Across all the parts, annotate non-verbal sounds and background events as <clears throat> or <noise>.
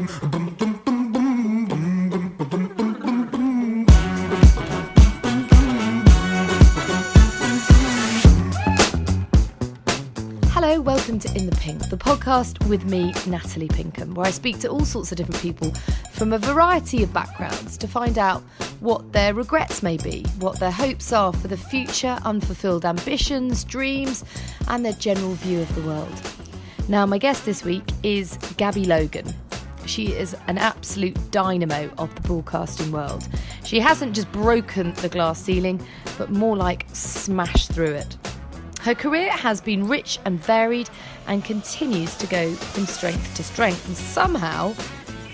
Hello, welcome to In the Pink, the podcast with me, Natalie Pinkham, where I speak to all sorts of different people from a variety of backgrounds to find out what their regrets may be, what their hopes are for the future, unfulfilled ambitions, dreams, and their general view of the world. Now, my guest this week is Gabby Logan. She is an absolute dynamo of the broadcasting world. She hasn't just broken the glass ceiling, but more like smashed through it. Her career has been rich and varied and continues to go from strength to strength. And somehow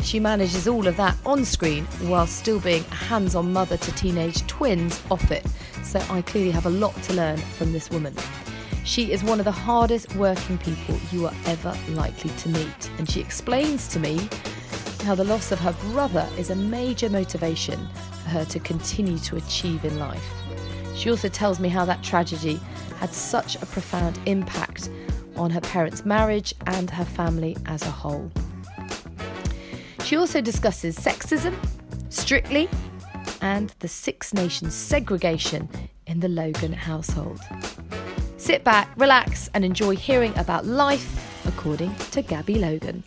she manages all of that on screen while still being a hands on mother to teenage twins off it. So I clearly have a lot to learn from this woman. She is one of the hardest working people you are ever likely to meet. And she explains to me how the loss of her brother is a major motivation for her to continue to achieve in life. She also tells me how that tragedy had such a profound impact on her parents' marriage and her family as a whole. She also discusses sexism, strictly, and the Six Nations segregation in the Logan household. Sit back, relax, and enjoy hearing about life according to Gabby Logan.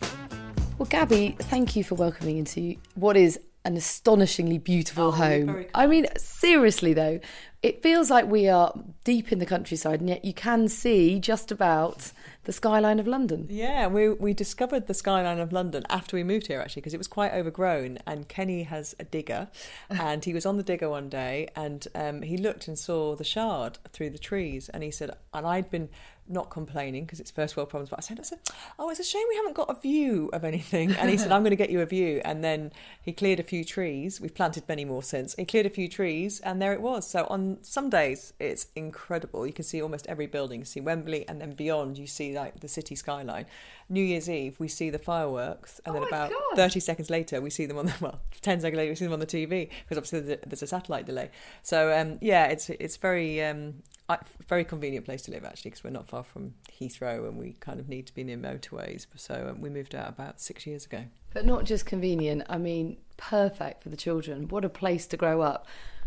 Well, Gabby, thank you for welcoming into what is an astonishingly beautiful Oh, home. I mean, seriously though, it feels like we are deep in the countryside, and yet you can see just about the skyline of London. Yeah, we we discovered the skyline of London after we moved here actually because it was quite overgrown. And Kenny has a digger, <laughs> and he was on the digger one day, and um, he looked and saw the shard through the trees, and he said, and I'd been not complaining because it's first world problems, but I said, I said, oh, it's a shame we haven't got a view of anything. And he said, I'm going to get you a view. And then he cleared a few trees. We've planted many more since. He cleared a few trees, and there it was. So on some days, it's incredible. You can see almost every building. You see Wembley, and then beyond, you see like the city skyline. New Year's Eve, we see the fireworks, and Oh then about God. 30 seconds later, we see them on the well, <laughs> 10 seconds later, we see them on the TV because obviously there's a, there's a satellite delay. So um, yeah, it's it's very um, I- very convenient place to live actually because we're not far from Heathrow and we kind of need to be near motorways. So um, we moved out about six years ago. But not just convenient, I mean, perfect for the children. What a place to grow up.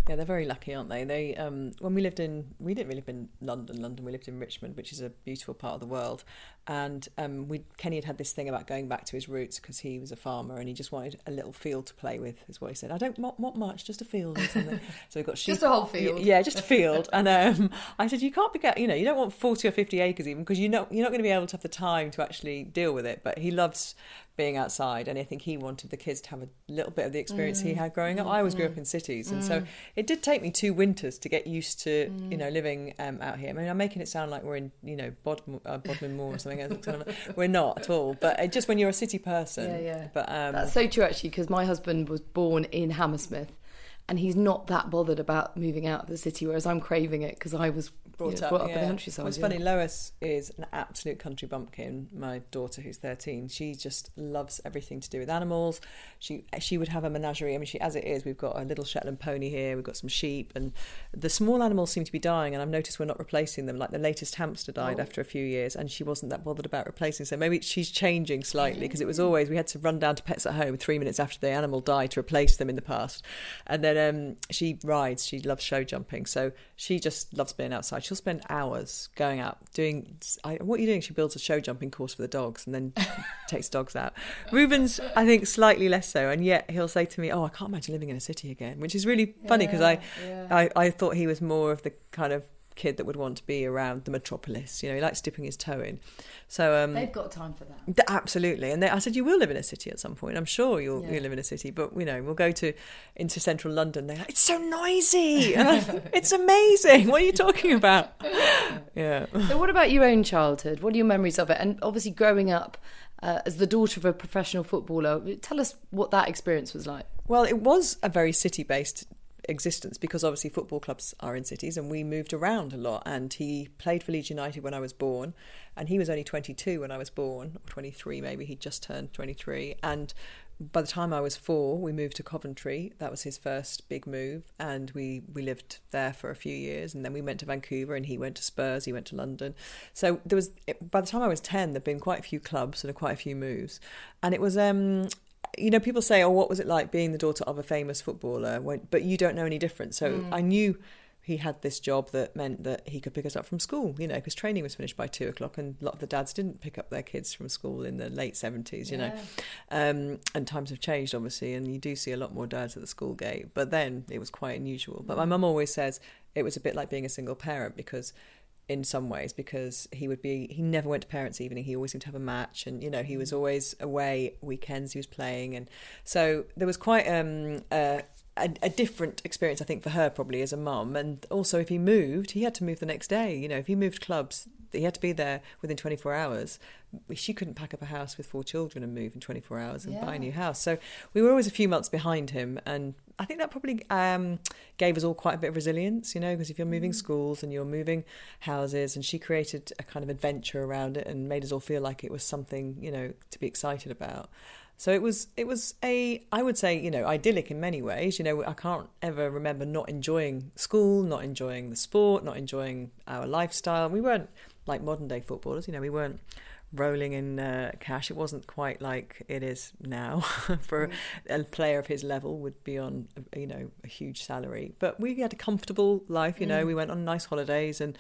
Yeah, they're very lucky, aren't they? They um, when we lived in we didn't really live in London. London, we lived in Richmond, which is a beautiful part of the world. And um, we Kenny had had this thing about going back to his roots because he was a farmer and he just wanted a little field to play with. Is what he said. I don't want, want much, just a field or something. <laughs> so we got sheep. Just a whole field. Yeah, just a field. and um, I said you can't be you know you don't want forty or fifty acres even because you know you're not going to be able to have the time to actually deal with it. But he loves being outside and I think he wanted the kids to have a little bit of the experience he had growing up. I always grew up in cities and so it did take me two winters to get used to, you know, living um, out here. I mean, I'm making it sound like we're in, you know, Bod- uh, Bodmin Moor or something. Kind we're not at all, but just when you're a city person. Yeah, yeah. But um, That's so true, actually, because my husband was born in Hammersmith, and he's not that bothered about moving out of the city, whereas I'm craving it because I was brought you know, up, brought up yeah. in the countryside. Well, it's yeah. funny. Lois is an absolute country bumpkin. My daughter, who's thirteen, she just loves everything to do with animals. She she would have a menagerie. I mean, she as it is, we've got a little Shetland pony here. We've got some sheep, and the small animals seem to be dying. And I've noticed we're not replacing them. Like the latest hamster died Oh. after a few years, and she wasn't that bothered about replacing. So maybe she's changing slightly because it was always we had to run down to Pets at Home three minutes after the animal died to replace them in the past, and then But um, she rides. She loves show jumping, so she just loves being outside. She'll spend hours going out doing. I, what are you doing? She builds a show jumping course for the dogs, and then <laughs> takes dogs out. Reuben's, I think, slightly less so, and yet he'll say to me, "Oh, I can't imagine living in a city again," which is really funny because I, yeah. I, I thought he was more of the kind of kid that would want to be around the metropolis. You know, he likes dipping his toe in. So um, They've got time for that. th- absolutely, and they, I said you will live in a city at some point. I'm sure you'll Yeah. you'll live in a city, but you know we'll go to into central London. They're like, it's so noisy. <laughs> <laughs> It's amazing. What are you talking about? <laughs> Yeah. So, what about your own childhood? What are your memories of it? And obviously, growing up uh, as the daughter of a professional footballer, tell us what that experience was like. Well, it was a very city based existence because obviously football clubs are in cities and we moved around a lot. And he played for Leeds United when I was born, and he was only 22 when I was born, or 23 maybe, he'd just turned 23. And by the time I was four, we moved to Coventry. That was his first big move, and we, we lived there for a few years. And then we went to Vancouver, and he went to Spurs, he went to London. So there was, by the time I was 10, there'd been quite a few clubs and quite a few moves. And it was, um, you know, people say, "Oh, what was it like being the daughter of a famous footballer?" When, but you don't know any different. So I knew he had this job that meant that he could pick us up from school. You know, because training was finished by two o'clock, and a lot of the dads didn't pick up their kids from school in the late seventies. You know, um, and times have changed obviously, and you do see a lot more dads at the school gate. But then it was quite unusual. But my mum always says it was a bit like being a single parent because in some ways because he would be he never went to parents evening. He always seemed to have a match and you know he was always away weekends he was playing. And so there was quite um a, a, a different experience i think for her probably as a mum. And also if he moved he had to move the next day. You know if he moved clubs he had to be there within 24 hours. She couldn't pack up a house with four children and move in 24 hours and buy a new house. So we were always a few months behind him. And I think that probably um, gave us all quite a bit of resilience, you know, because if you're moving schools and you're moving houses, and she created a kind of adventure around it and made us all feel like it was something, you know, to be excited about. So it was, it was a, I would say, you know, idyllic in many ways. You know, I can't ever remember not enjoying school, not enjoying the sport, not enjoying our lifestyle. We weren't like modern day footballers, you know, we weren't rolling in uh, cash. It wasn't quite like it is now <laughs> for a player of his level would be on you know a huge salary. But we had a comfortable life. You know, we went on nice holidays and.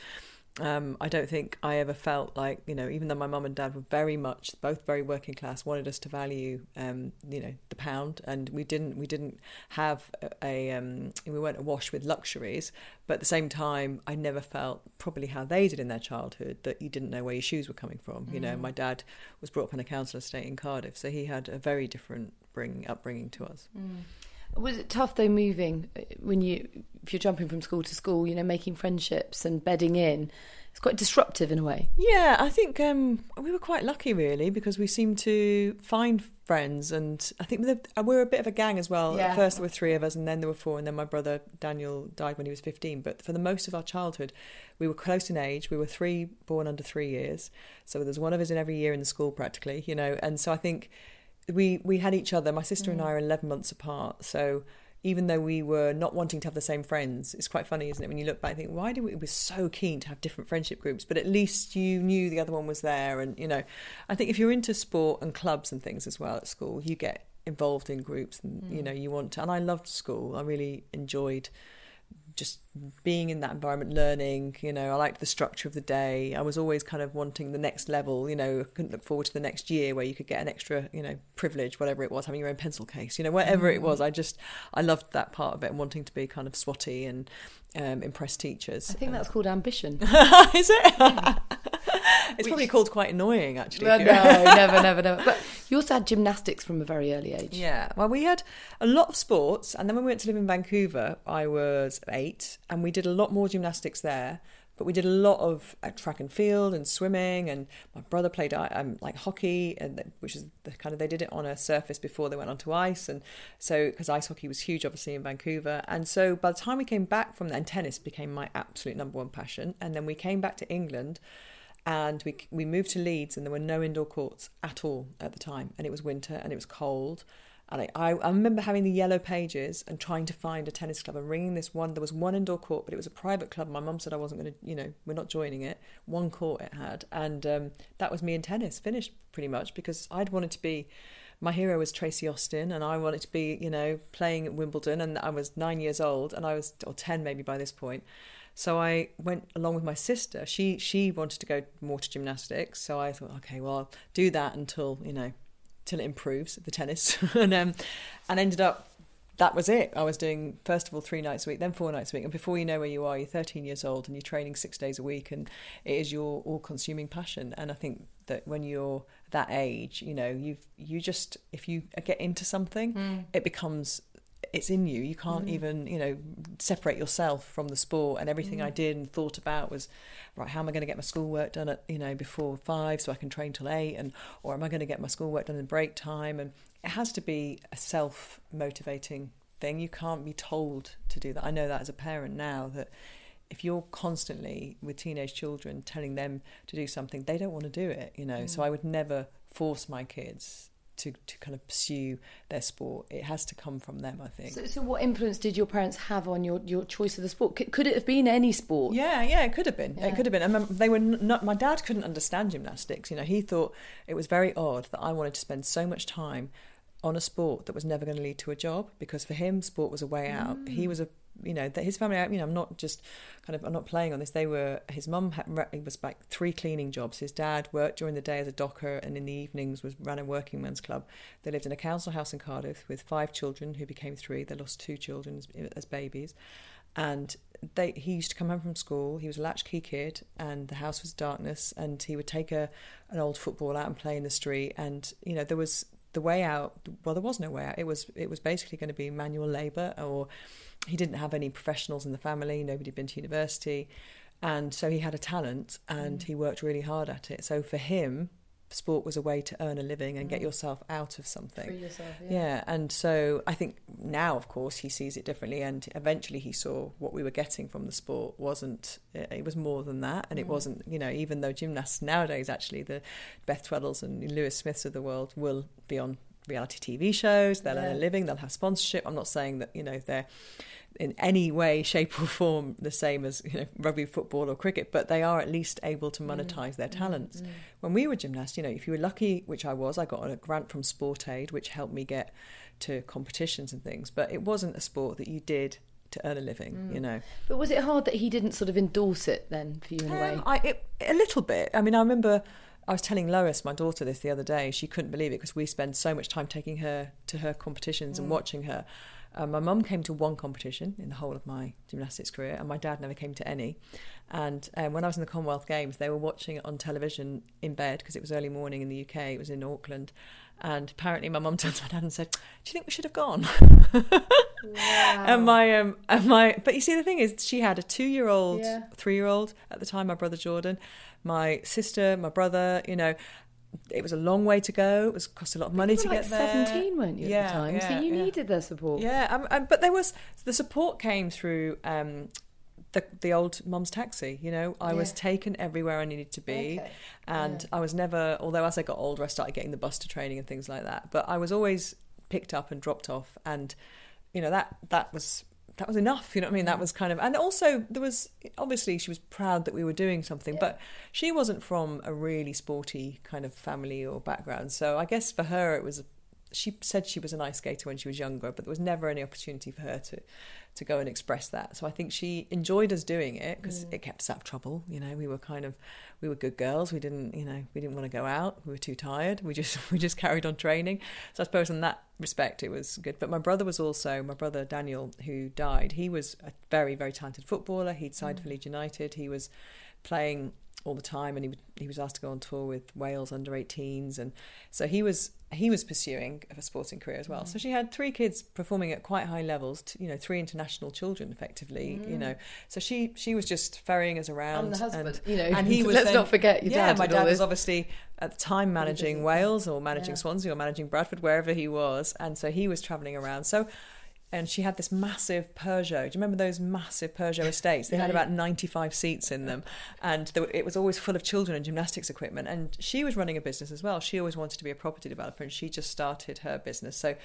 Um, I don't think I ever felt like you know, even though my mum and dad were very much both very working class, wanted us to value um, you know the pound, and we didn't. We didn't have a, um, we weren't awash with luxuries, but at the same time, I never felt probably how they did in their childhood that you didn't know where your shoes were coming from. You know, my dad was brought up in a council estate in Cardiff, so he had a very different bring upbringing to us. Was it tough though moving uh, when you if you're jumping from school to school, you know, making friendships and bedding in? It's quite disruptive in a way. Yeah, I think um, we were quite lucky really because we seemed to find friends, and I think the, uh, we were a bit of a gang as well. Yeah. At first, there were three of us, and then there were four, and then my brother Daniel died when he was fifteen. But for the most of our childhood, we were close in age. We were three born under three years, so there's one of us in every year in the school practically, you know. And so I think we we had each other. My sister and mm. I are eleven months apart, so even though we were not wanting to have the same friends, it's quite funny, isn't it? When you look back, and think why did we, we were so keen to have different friendship groups, but at least you knew the other one was there, and you know, I think if you're into sport and clubs and things as well at school, you get involved in groups, and you mm. know, you want to. And I loved school. I really enjoyed just being in that environment, learning, you know, I liked the structure of the day. I was always kind of wanting the next level, you know, couldn't look forward to the next year where you could get an extra, you know, privilege, whatever it was, having your own pencil case, you know, whatever it was. I just, I loved that part of it and wanting to be kind of swotty and um, impress teachers. I think that's called ambition. <laughs> Is it? <laughs> <laughs> it's probably called quite annoying, actually. no, you- <laughs> never, never, never. But you also had gymnastics from a very early age. Yeah. Well, we had a lot of sports, and then when we went to live in Vancouver, I was eight, and we did a lot more gymnastics there. But we did a lot of uh, track and field and swimming, and my brother played um, like hockey, and which is the kind of they did it on a surface before they went onto ice, and so because ice hockey was huge, obviously in Vancouver, and so by the time we came back from and tennis became my absolute number one passion, and then we came back to England, and we we moved to Leeds, and there were no indoor courts at all at the time, and it was winter and it was cold. And I, I, remember having the yellow pages and trying to find a tennis club and ringing this one. There was one indoor court, but it was a private club. My mum said I wasn't going to, you know, we're not joining it. One court it had. And um, that was me in tennis, finished pretty much because I'd wanted to be my hero was Tracy Austin, and I wanted to be, you know, playing at Wimbledon. And I was nine years old, and I was or ten maybe by this point. So I went along with my sister. She she wanted to go more to gymnastics, so I thought, okay, well, I'll do that until you know, till it improves the tennis, <laughs> and um, and ended up that was it. I was doing first of all three nights a week, then four nights a week, and before you know where you are, you're 13 years old and you're training six days a week, and it is your all-consuming passion. And I think that when you're that age, you know, you've you just if you get into something, mm. it becomes it's in you. You can't mm. even, you know, separate yourself from the sport. And everything mm. I did and thought about was, right, how am I going to get my schoolwork done at, you know, before five so I can train till eight? And, or am I going to get my schoolwork done in break time? And it has to be a self motivating thing. You can't be told to do that. I know that as a parent now that if you're constantly with teenage children telling them to do something, they don't want to do it, you know. Mm. So I would never force my kids to, to kind of pursue their sport. It has to come from them, I think. So, so what influence did your parents have on your, your choice of the sport? Could, could it have been any sport? Yeah, yeah, it could have been. Yeah. It could have been. And they were not. My dad couldn't understand gymnastics. You know, he thought it was very odd that I wanted to spend so much time on a sport that was never going to lead to a job because for him sport was a way out. Mm. He was a you know that his family you know i'm not just kind of i'm not playing on this. They were his mum was like three cleaning jobs. His dad worked during the day as a docker and in the evenings was ran a working men's club. They lived in a council house in cardiff with five children who became three. They lost two children as, as babies. And they he used to come home from school. He was a latchkey kid and the house was darkness and he would take a an old football out and play in the street. And you know there was the way out well there was no way out it was it was basically going to be manual labor or he didn't have any professionals in the family, nobody had been to university. And so he had a talent and mm. he worked really hard at it. So for him, sport was a way to earn a living and mm. get yourself out of something. Yourself, yeah. yeah. And so I think now, of course, he sees it differently. And eventually he saw what we were getting from the sport wasn't, it was more than that. And mm. it wasn't, you know, even though gymnasts nowadays, actually, the Beth Tweddles and Louis Smiths of the world will be on reality TV shows, they'll yeah. earn a living, they'll have sponsorship. I'm not saying that, you know, they're in any way, shape, or form the same as you know, rugby, football, or cricket, but they are at least able to mm. monetize mm. their talents. Mm. When we were gymnasts, you know, if you were lucky, which I was, I got a grant from Sport Aid, which helped me get to competitions and things, but it wasn't a sport that you did to earn a living, mm. you know. But was it hard that he didn't sort of endorse it then for you in um, a way? I, it, a little bit. I mean, I remember I was telling Lois, my daughter, this the other day. She couldn't believe it because we spend so much time taking her to her competitions and mm. watching her. Um, my mum came to one competition in the whole of my gymnastics career, and my dad never came to any. And um, when I was in the Commonwealth Games, they were watching it on television in bed because it was early morning in the UK. It was in Auckland, and apparently my mum <laughs> turned to my dad and said, "Do you think we should have gone?" wow. <laughs> And my um, and my, but you see, the thing is, she had a two-year-old, yeah. three-year-old at the time. My brother Jordan, my sister, my brother, you know, it was a long way to go. It was cost a lot of money to like get there. Seventeen, weren't you yeah, at the time? Yeah, so you yeah. needed their support. Yeah, um, um, but there was the support came through um, the the old mum's taxi. You know, I was taken everywhere I needed to be, okay. and I was never. Although as I got older, I started getting the bus to training and things like that. But I was always picked up and dropped off, and you know that that was that was enough. You know what I mean? That was kind of, and also there was obviously she was proud that we were doing something, yeah. but she wasn't from a really sporty kind of family or background. So I guess for her it was. She said she was an ice skater when she was younger, but there was never any opportunity for her to to go and express that. So I think she enjoyed us doing it because mm. it kept us out of trouble. You know, we were kind of we were good girls. We didn't, you know, we didn't want to go out. We were too tired. We just <laughs> we just carried on training. So I suppose in that respect it was good. But my brother was also my brother Daniel, who died. He was a very very talented footballer. He'd signed mm. for Leeds United. He was playing all the time, and he he was asked to go on tour with Wales under 18s, and so he was he was pursuing a sporting career as well. Mm. So she had three kids performing at quite high levels, to, you know, three international children effectively, mm. you know. So she she was just ferrying us around. And the husband, and, you know, and he <laughs> was let's then, not forget your yeah, dad. my dad was obviously at the time managing Wales or managing yeah. Swansea or managing Bradford, wherever he was, and so he was travelling around. So and she had this massive Peugeot. Do you remember those massive Peugeot estates? They yeah, had about 95 seats in them, and were, it was always full of children and gymnastics equipment. And she was running a business as well. She always wanted to be a property developer, and she just started her business. So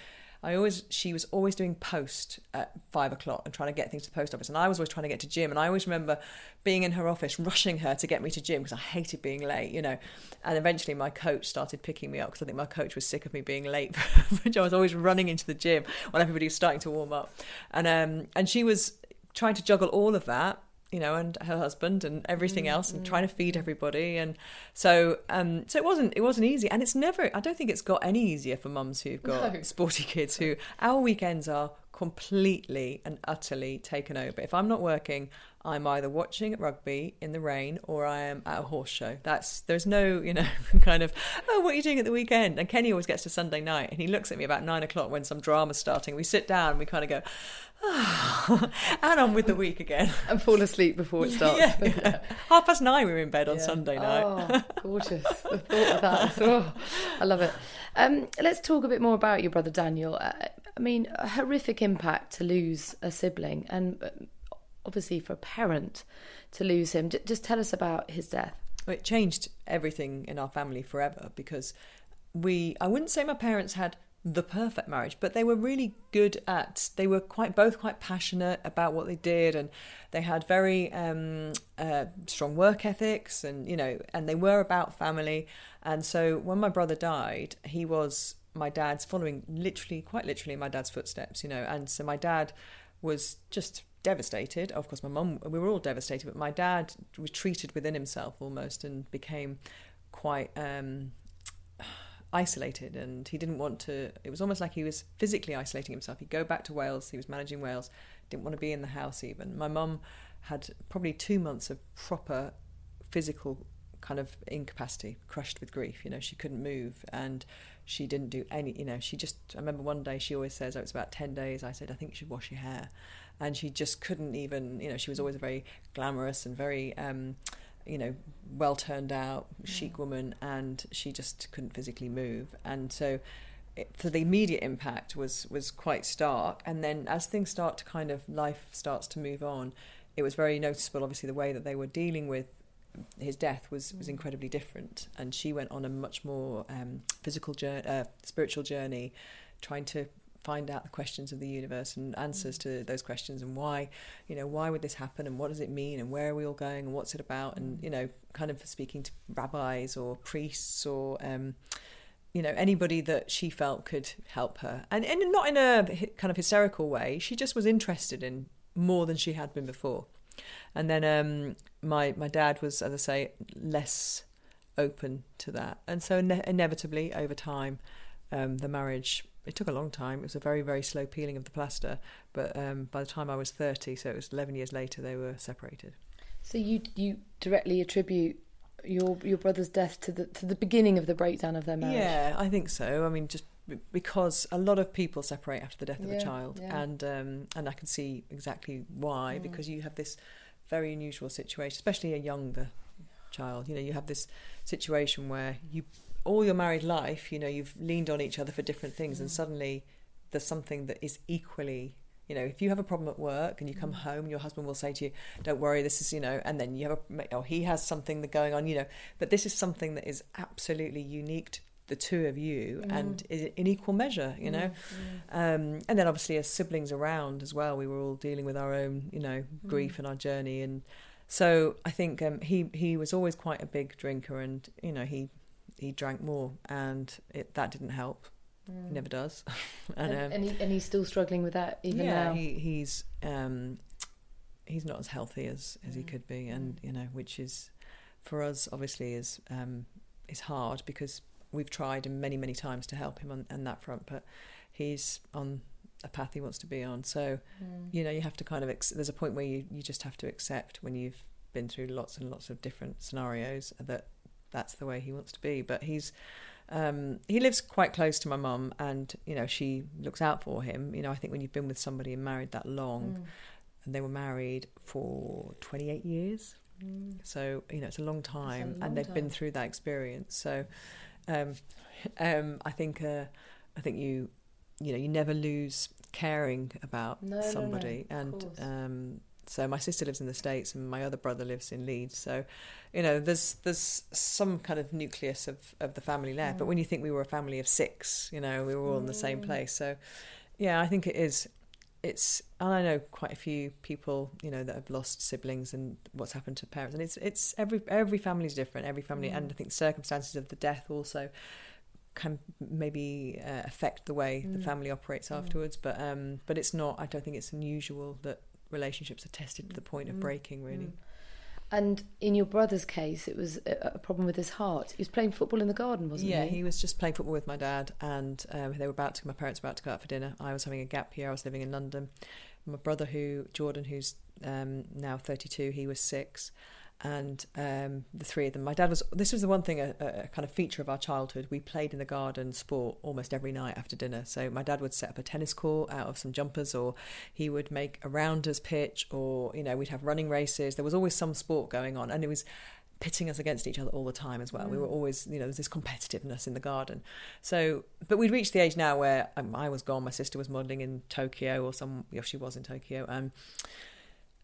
I always she was always doing post at five o'clock and trying to get things to the post office, and I was always trying to get to gym. And I always remember being in her office, rushing her to get me to gym because I hated being late, you know. And eventually, my coach started picking me up because I think my coach was sick of me being late, <laughs> which I was always running into the gym when everybody was starting to warm up, and um and she was trying to juggle all of that you know, and her husband and everything mm, else, and trying to feed everybody, and so um, so it wasn't it wasn't easy, and it's never. I don't think it's got any easier for mums who've got no. sporty kids. Who our weekends are completely and utterly taken over. If I'm not working, I'm either watching rugby in the rain or I am at a horse show. That's there's no you know <laughs> kind of oh what are you doing at the weekend? And Kenny always gets to Sunday night and he looks at me about nine o'clock when some drama's starting. We sit down and we kind of go <laughs> and on with the week again. <laughs> and fall asleep before it starts. yeah, yeah. Half past nine, we were in bed on yeah. Sunday night. Oh, gorgeous. The thought of that. Oh, I love it. Um, let's talk a bit more about your brother Daniel. Uh, I mean, a horrific impact to lose a sibling, and uh, obviously for a parent to lose him. Just tell us about his death. It changed everything in our family forever because we, I wouldn't say my parents had the perfect marriage but they were really good at they were quite both quite passionate about what they did and they had very um, uh, strong work ethics and you know and they were about family and so when my brother died he was my dad's following literally quite literally my dad's footsteps you know and so my dad was just devastated. Of course my mum we were all devastated but my dad retreated within himself almost and became quite um, isolated. And he didn't want to it was almost like he was physically isolating himself. He'd go back to wales he was managing wales didn't want to be in the house even. My mum had probably two months of proper physical kind of incapacity crushed with grief you know she couldn't move and she didn't do any you know she just i remember one day she always says oh it's about 10 days. I said i think you should wash your hair and she just couldn't even you know she was always a very glamorous and very um you know, well turned out, chic woman, and she just couldn't physically move. And so, it, so the immediate impact was was quite stark. And then as things start to kind of life starts to move on, it was very noticeable. Obviously, the way that they were dealing with his death was was incredibly different. And she went on a much more um, physical journey, uh, spiritual journey, trying to find out the questions of the universe and answers mm. to those questions and why you know why would this happen and what does it mean and where are we all going and what's it about and mm. you know kind of speaking to rabbis or priests or um, you know anybody that she felt could help her and and not in a kind of hysterical way she just was interested in more than she had been before and then um, my my dad was as i say less open to that and so ne- inevitably over time um, the marriage it took a long time. It was a very, very slow peeling of the plaster. But um, by the time I was 30, so it was 11 years later, they were separated. So you you directly attribute your your brother's death to the to the beginning of the breakdown of their marriage? Yeah, I think so. I mean, just because a lot of people separate after the death of yeah, a child, yeah. and um, and I can see exactly why. Mm. Because you have this very unusual situation, especially a younger child. You know, you have this situation where you all your married life, you know, you've leaned on each other for different things, mm. and suddenly there's something that is equally you know, if you have a problem at work and you come mm. home, your husband will say to you, "Don't worry, this is you know," and then you have a, or he has something that going on, you know. But this is something that is absolutely unique to the two of you mm. and in equal measure, you know. Mm. mm. Um, and then obviously as siblings around as well, we were all dealing with our own, you know, mm. grief and our journey, and so I think um, he he was always quite a big drinker, and you know he he drank more, and it, that didn't help. Mm. Never does. <laughs> and, and, um, and, he, and he's still struggling with that even yeah, now. He, he's um, he's not as healthy as, as mm. he could be, and mm. you know, which is for us obviously is um, is hard because we've tried many many times to help him on, on that front, but he's on a path he wants to be on. So mm. you know, you have to kind of ex- there's a point where you you just have to accept when you've been through lots and lots of different scenarios that that's the way he wants to be. But he's um, he lives quite close to my mum, and you know she looks out for him. You know, I think when you've been with somebody and married that long, mm. and they were married for twenty eight years, mm. so you know it's a long time, a long and they've time. been through that experience. So um, um, I think uh, I think you you know you never lose caring about no, somebody, no, no. and um, So my sister lives in the states, and my other brother lives in Leeds. So, you know, there's there's some kind of nucleus of, of the family left. Mm. But when you think we were a family of six, you know, we were all in the same mm. place. So, yeah, I think it is. It's and I know quite a few people, you know, that have lost siblings and what's happened to parents, and it's it's every every family is different. Every family, mm. and I think circumstances of the death also can maybe uh, affect the way mm. the family operates mm. afterwards. But um, but it's not. I don't think it's unusual that relationships are tested to the point of mm. breaking. Really. Mm. And in your brother's case, it was a, a, problem with his heart. He was playing football in the garden, wasn't yeah, he? Yeah, he was just playing football with my dad, and um, they were about to. My parents were about to go out for dinner. I was having a gap year. I was living in London. My brother, who Jordan, who's um, now thirty-two, he was six and um, the three of them. My dad was. This was the one thing, a, a, kind of feature of our childhood. We played in the garden sport almost every night after dinner. So my dad would set up a tennis court out of some jumpers, or he would make a rounders pitch, or you know we'd have running races. There was always some sport going on, and it was pitting us against each other all the time as well. Mm. We were always, you know, there's this competitiveness in the garden. So, but we'd reached the age now where um, I was gone. My sister was modelling in Tokyo, or some, yeah, she was in Tokyo. Um,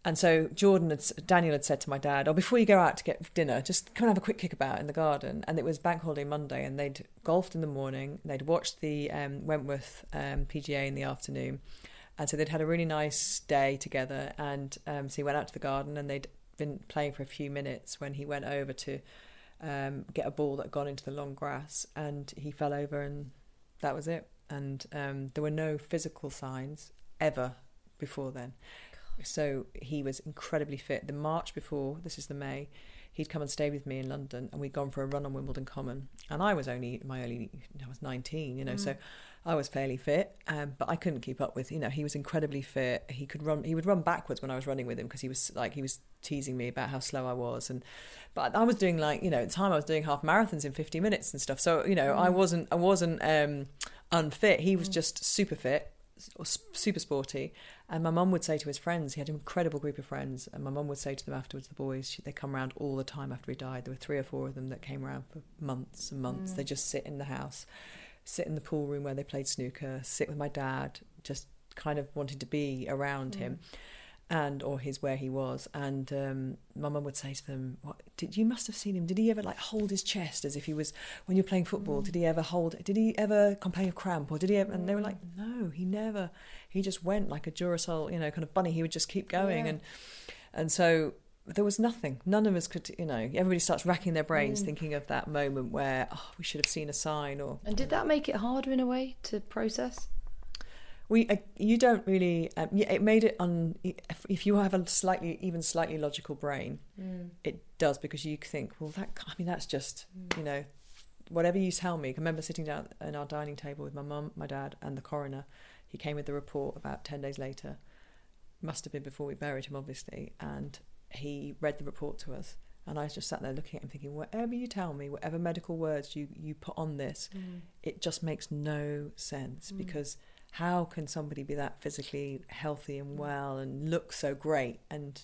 and so Jordan had, Daniel had said to my dad, "Oh, before you go out to get dinner, just come and have a quick kickabout in the garden." And it was Bank Holiday Monday, and they'd golfed in the morning. They'd watched the um, Wentworth um, PGA in the afternoon, and so they'd had a really nice day together. And um, so he went out to the garden, and they'd been playing for a few minutes when he went over to um, get a ball that had gone into the long grass, and he fell over, and that was it. And um, there were no physical signs ever before then. So he was incredibly fit. The March before, this is the May, he'd come and stay with me in London and we'd gone for a run on Wimbledon Common. And I was only, my early, I was 19, you know, mm. so I was fairly fit, um, but I couldn't keep up with, you know, he was incredibly fit. He could run, he would run backwards when I was running with him because he was like, he was teasing me about how slow I was. And, but I was doing like, you know, at the time I was doing half marathons in 50 minutes and stuff. So, you know, mm. I wasn't, I wasn't, um, unfit. He was mm. just super fit super sporty. And my mum would say to his friends, he had an incredible group of friends, and my mum would say to them afterwards, the boys, they come around all the time after he died. There were three or four of them that came around for months and months. Mm. They just sit in the house, sit in the pool room where they played snooker, sit with my dad, just kind of wanted to be around mm. him and or his where he was and um, my mum would say to them what did you must have seen him did he ever like hold his chest as if he was when you're playing football mm. did he ever hold did he ever complain of cramp or did he ever and they were like no he never he just went like a duracell you know kind of bunny he would just keep going yeah. and and so there was nothing none of us could you know everybody starts racking their brains mm. thinking of that moment where oh, we should have seen a sign or and did that make it harder in a way to process we uh, you don't really um, it made it on if, if, you have a slightly even slightly logical brain mm. it does because you think well that i mean that's just mm. you know whatever you tell me i remember sitting down at our dining table with my mum my dad and the coroner he came with the report about 10 days later must have been before we buried him obviously and he read the report to us and I just sat there looking at him thinking, whatever you tell me, whatever medical words you, you put on this, mm. it just makes no sense mm. because how can somebody be that physically healthy and well and look so great and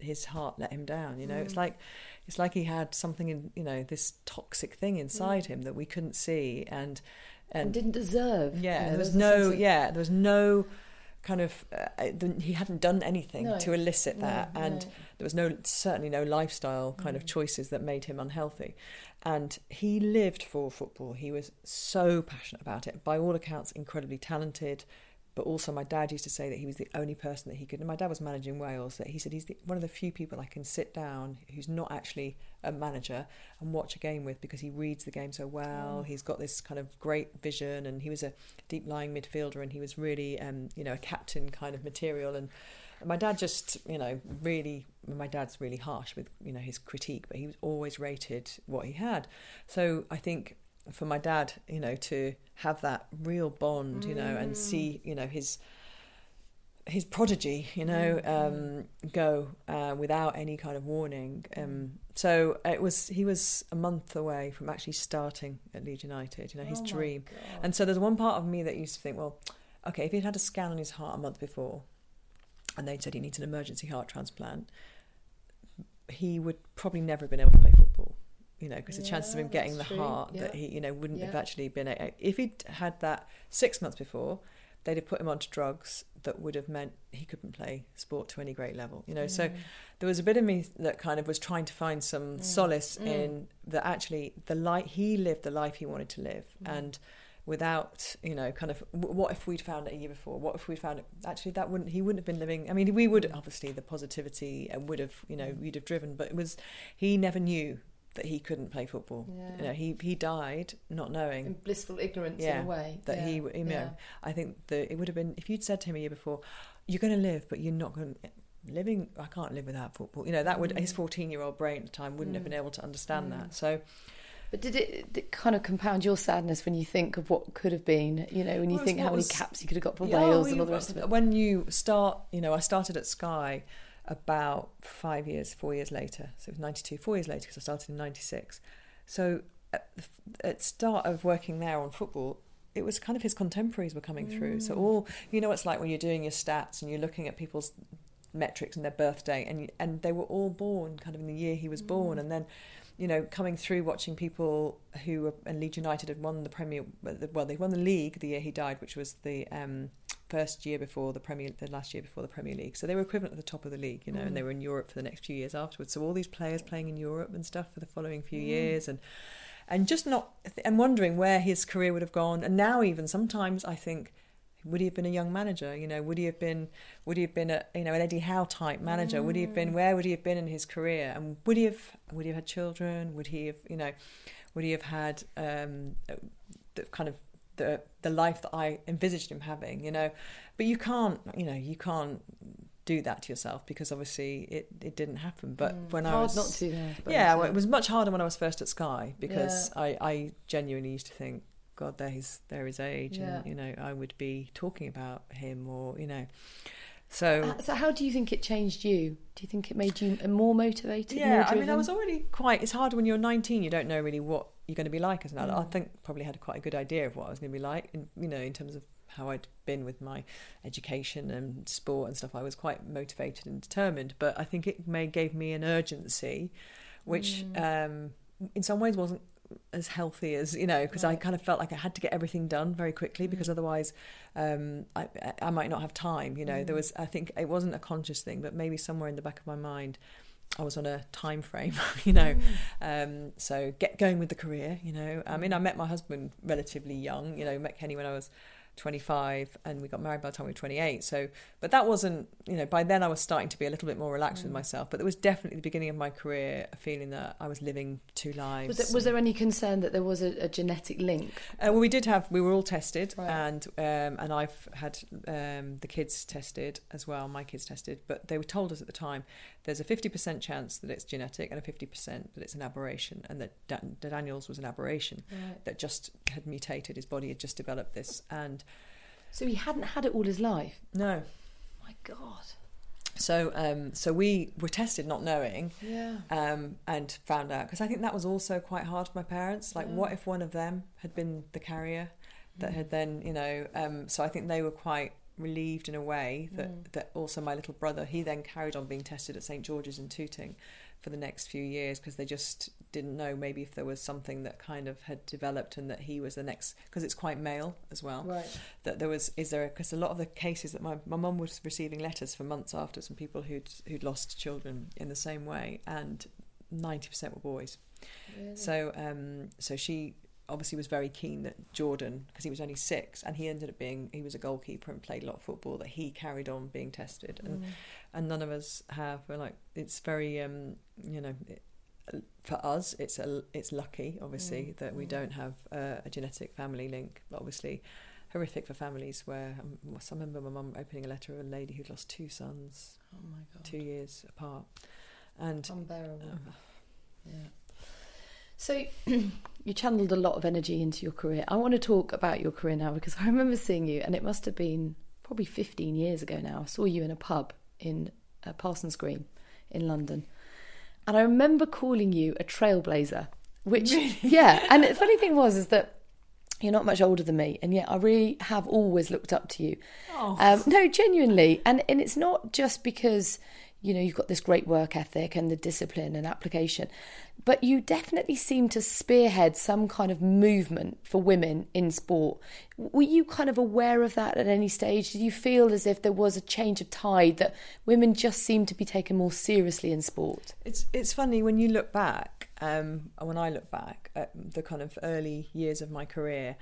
his heart let him down you know mm. it's like it's like he had something in you know this toxic thing inside mm. him that we couldn't see and and, and didn't deserve yeah you know, there was no yeah there was no kind of uh, he hadn't done anything no. to elicit that no, and no. there was no certainly no lifestyle kind mm. of choices that made him unhealthy and he lived for football. He was so passionate about it. By all accounts, incredibly talented. But also, my dad used to say that he was the only person that he could. And my dad was managing Wales. That he said he's the, one of the few people I can sit down who's not actually a manager and watch a game with because he reads the game so well. Oh. He's got this kind of great vision, and he was a deep lying midfielder, and he was really, um, you know, a captain kind of material. And my dad just, you know, really, my dad's really harsh with, you know, his critique, but he was always rated what he had. So I think for my dad, you know, to have that real bond, you know, and see, you know, his his prodigy, you know, mm. um, go uh, without any kind of warning. Um, so it was he was a month away from actually starting at Leeds United, you know, his oh dream. And so there's one part of me that used to think, well, okay, if he'd had a scan on his heart a month before, and they'd said he needs an emergency heart transplant, he would probably never have been able to play football. You know, because yeah, the chances of him getting the true. heart yeah. that he, you know, wouldn't yeah. have actually been. A, if he'd had that six months before, they'd have put him onto drugs that would have meant he couldn't play sport to any great level. You know, so mm. there was a bit of me that kind of was trying to find some mm. solace mm. in that. Actually, the life he lived the life he wanted to live, and without you know kind of what if we'd found it a year before what if we'd found it actually that wouldn't he wouldn't have been living i mean we would obviously the positivity and would have you know we'd have driven but it was he never knew that he couldn't play football Yeah. you know he he died not knowing In blissful ignorance yeah, in a way. that yeah. he, you know, yeah. I think that it would have been if you'd said to him a year before, "You're going to live, but you're not going to living. I can't live without football." You know, that would Mm. his 14 year old brain at the time wouldn't have been able to understand that. So But did it, did it kind of compound your sadness when you think of what could have been? You know, when you Well, think how what many caps you could have got for Yeah, Wales well, and all the rest of it. When you start, you know, I started at Sky about five years, four years later. So it was 92, four years later because I started in 96. So at the at start of working there on football, it was kind of his contemporaries were coming through. So mm. all, you know, it's like when you're doing your stats and you're looking at people's metrics and their birthday and and they were all born kind of in the year he was born mm. and then you know coming through watching people who were and Leeds United had won the Premier well they won the league the year he died which was the um first year before the Premier the last year before the Premier League. So they were equivalent at the top of the league you know and they were in Europe for the next few years afterwards. So all these players playing in Europe and stuff for the following few years and and just not and wondering where his career would have gone. And now even sometimes I think would he have been a young manager? You know, would he have been would he have been a you know an Eddie Howe type manager? Would he have been where would he have been in his career? And would he have would he have had children? Would he have you know would he have had um, the kind of the the life that I envisaged him having? You know, but you can't you know you can't do that to yourself because obviously it, it didn't happen. But when I was not to, suppose, yeah, well, it was much harder when I was first at Sky because Yeah. I, I genuinely used to think, God, they're his they're his age, Yeah. and you know, I would be talking about him, or you know, so Uh, So, how do you think it changed you? Do you think it made you more motivated? more yeah. I mean, I was already quite. It's hard when you're 19. You don't know really what you're going to be like as an adult. I think probably had quite a good idea of what I was going to be like, in, you know, in terms of how I'd been with my education and sport and stuff. I was quite motivated and determined, but I think it may gave me an urgency, which um, in some ways wasn't as healthy as you know because I kind of felt like I had to get everything done very quickly because otherwise um, I, I might not have time. You know, there was I think it wasn't a conscious thing, but maybe somewhere in the back of my mind. I was on a time frame, <laughs> you know. Um, so get going with the career, you know. I mean, I met my husband relatively young, you know, met Kenny when I was 25 and we got married by the time we were 28. So, but that wasn't, you know, by then I was starting to be a little bit more relaxed Mm. with myself. But there was definitely the beginning of my career a feeling that I was living two lives. Was, it, was there any concern that there was a, a genetic link? Uh, well, we did have. We were all tested, Right. and um, and I've had um, the kids tested as well. My kids tested, but they were told us at the time there's a fifty percent chance that it's genetic and a fifty percent that it's an aberration, and that Dan- Daniel's was an aberration Right. that just had mutated. His body had just developed this, and So he hadn't had it all his life. no. My God. So um, so we were tested, not knowing, Yeah. um, and found out because I think that was also quite hard for my parents. Like, what if one of them had been the carrier that had then, you know? Um, so I think they were quite relieved in a way that that also my little brother he then carried on being tested at St George's in Tooting for the next few years because they just didn't know maybe if there was something that kind of had developed and that he was the next because it's quite male as well Right. that there was is there because a lot of the cases that my my mum was receiving letters for months after some people who'd who'd lost children in the same way and 90% were boys. So um so she obviously was very keen that Jordan because he was only 6 and he ended up being he was a goalkeeper and played a lot of football that he carried on being tested and and none of us have we're like it's very um you know it, for us it's a it's lucky obviously that we don't have uh, a genetic family link but obviously horrific for families where um, I remember my mum opening a letter of a lady who'd lost two sons Oh my God. two years apart and Unbearable. yeah. So <clears throat> you channeled a lot of energy into your career. I want to talk about your career now because <laughs> I remember seeing you, and it must have been probably 15 years ago now. I saw you in a pub in uh, Parsons Green in London. And I remember calling you a trailblazer, which, <laughs> yeah. And the funny thing was, is that you're not much older than me, and yet I really have always looked up to you. Um, no, genuinely, and and it's not just because you know, you've got this great work ethic and the discipline and application. But you definitely seem to spearhead some kind of movement for women in sport. Were you kind of aware of that at any stage? Did you feel as if there was a change of tide that women just seem to be taken more seriously in sport? It's it's funny when you look back. Um, when I look back at the kind of early years of my career,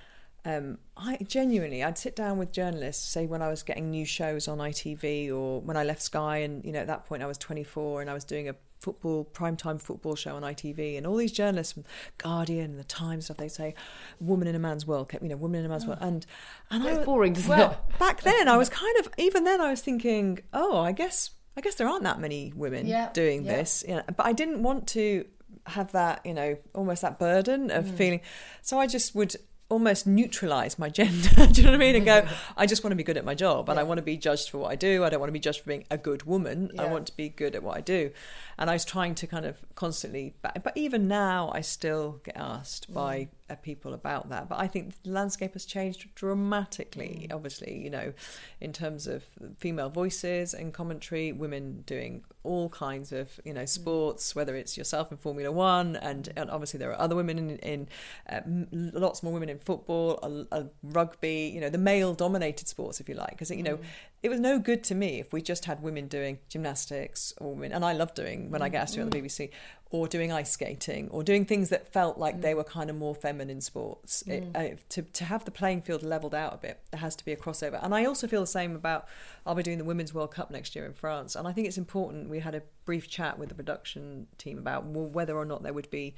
um, I genuinely, I'd sit down with journalists, say when I was getting new shows on ITV or when I left Sky, and you know at that point I was 24 and I was doing a football primetime football show on ITV, and all these journalists from Guardian and the Times stuff they say, "Woman in a man's world," you know, "Woman in a man's oh. world," and and it's I, was, boring, doesn't well, it? <laughs> back then I was kind of even then I was thinking, oh, I guess I guess there aren't that many women yeah, doing yeah. this, you know, but I didn't want to have that, you know, almost that burden of mm. feeling. So I just would almost neutralize my gender. <laughs> do you know what I mean? And go, <laughs> I just want to be good at my job and yeah. I want to be judged for what I do. I don't want to be judged for being a good woman. Yeah. I want to be good at what I do. And I was trying to kind of constantly, but even now, I still get asked mm. by people about that. But I think the landscape has changed dramatically, mm. obviously, you know, in terms of female voices and commentary, women doing all kinds of you know mm. sports, whether it's yourself in Formula One, and, and obviously there are other women in, in uh, lots more women in football, rugby, you know, the male-dominated sports, if you like, because you know, mm. It was no good to me if we just had women doing gymnastics or women, and I love doing when I get asked to on the mm. BBC, or doing ice skating or doing things that felt like mm. they were kind of more feminine sports. Mm. It, uh, to, to have the playing field leveled out a bit, there has to be a crossover. And I also feel the same about, I'll be doing the Women's World Cup next year in France. And I think it's important. We had a brief chat with the production team about well, whether or not there would be.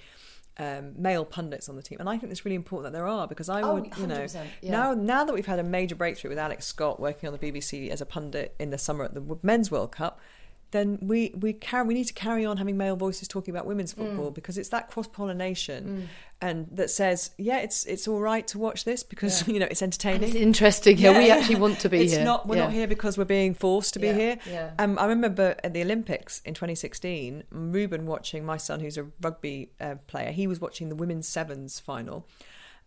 Um, male pundits on the team, and I think it's really important that there are because I oh, would, you know, yeah. now now that we've had a major breakthrough with Alex Scott working on the BBC as a pundit in the summer at the Men's World Cup, then we we carry we need to carry on having male voices talking about women's football mm. because it's that cross pollination mm. and that says yeah it's it's all right to watch this because yeah. <laughs> you know it's entertaining and it's interesting yeah, yeah, we actually want to be it's here not we're yeah. not here because we're being forced to be here yeah. Um, I remember at the Olympics in 2016 Reuben watching my son who's a rugby uh, player he was watching the women's sevens final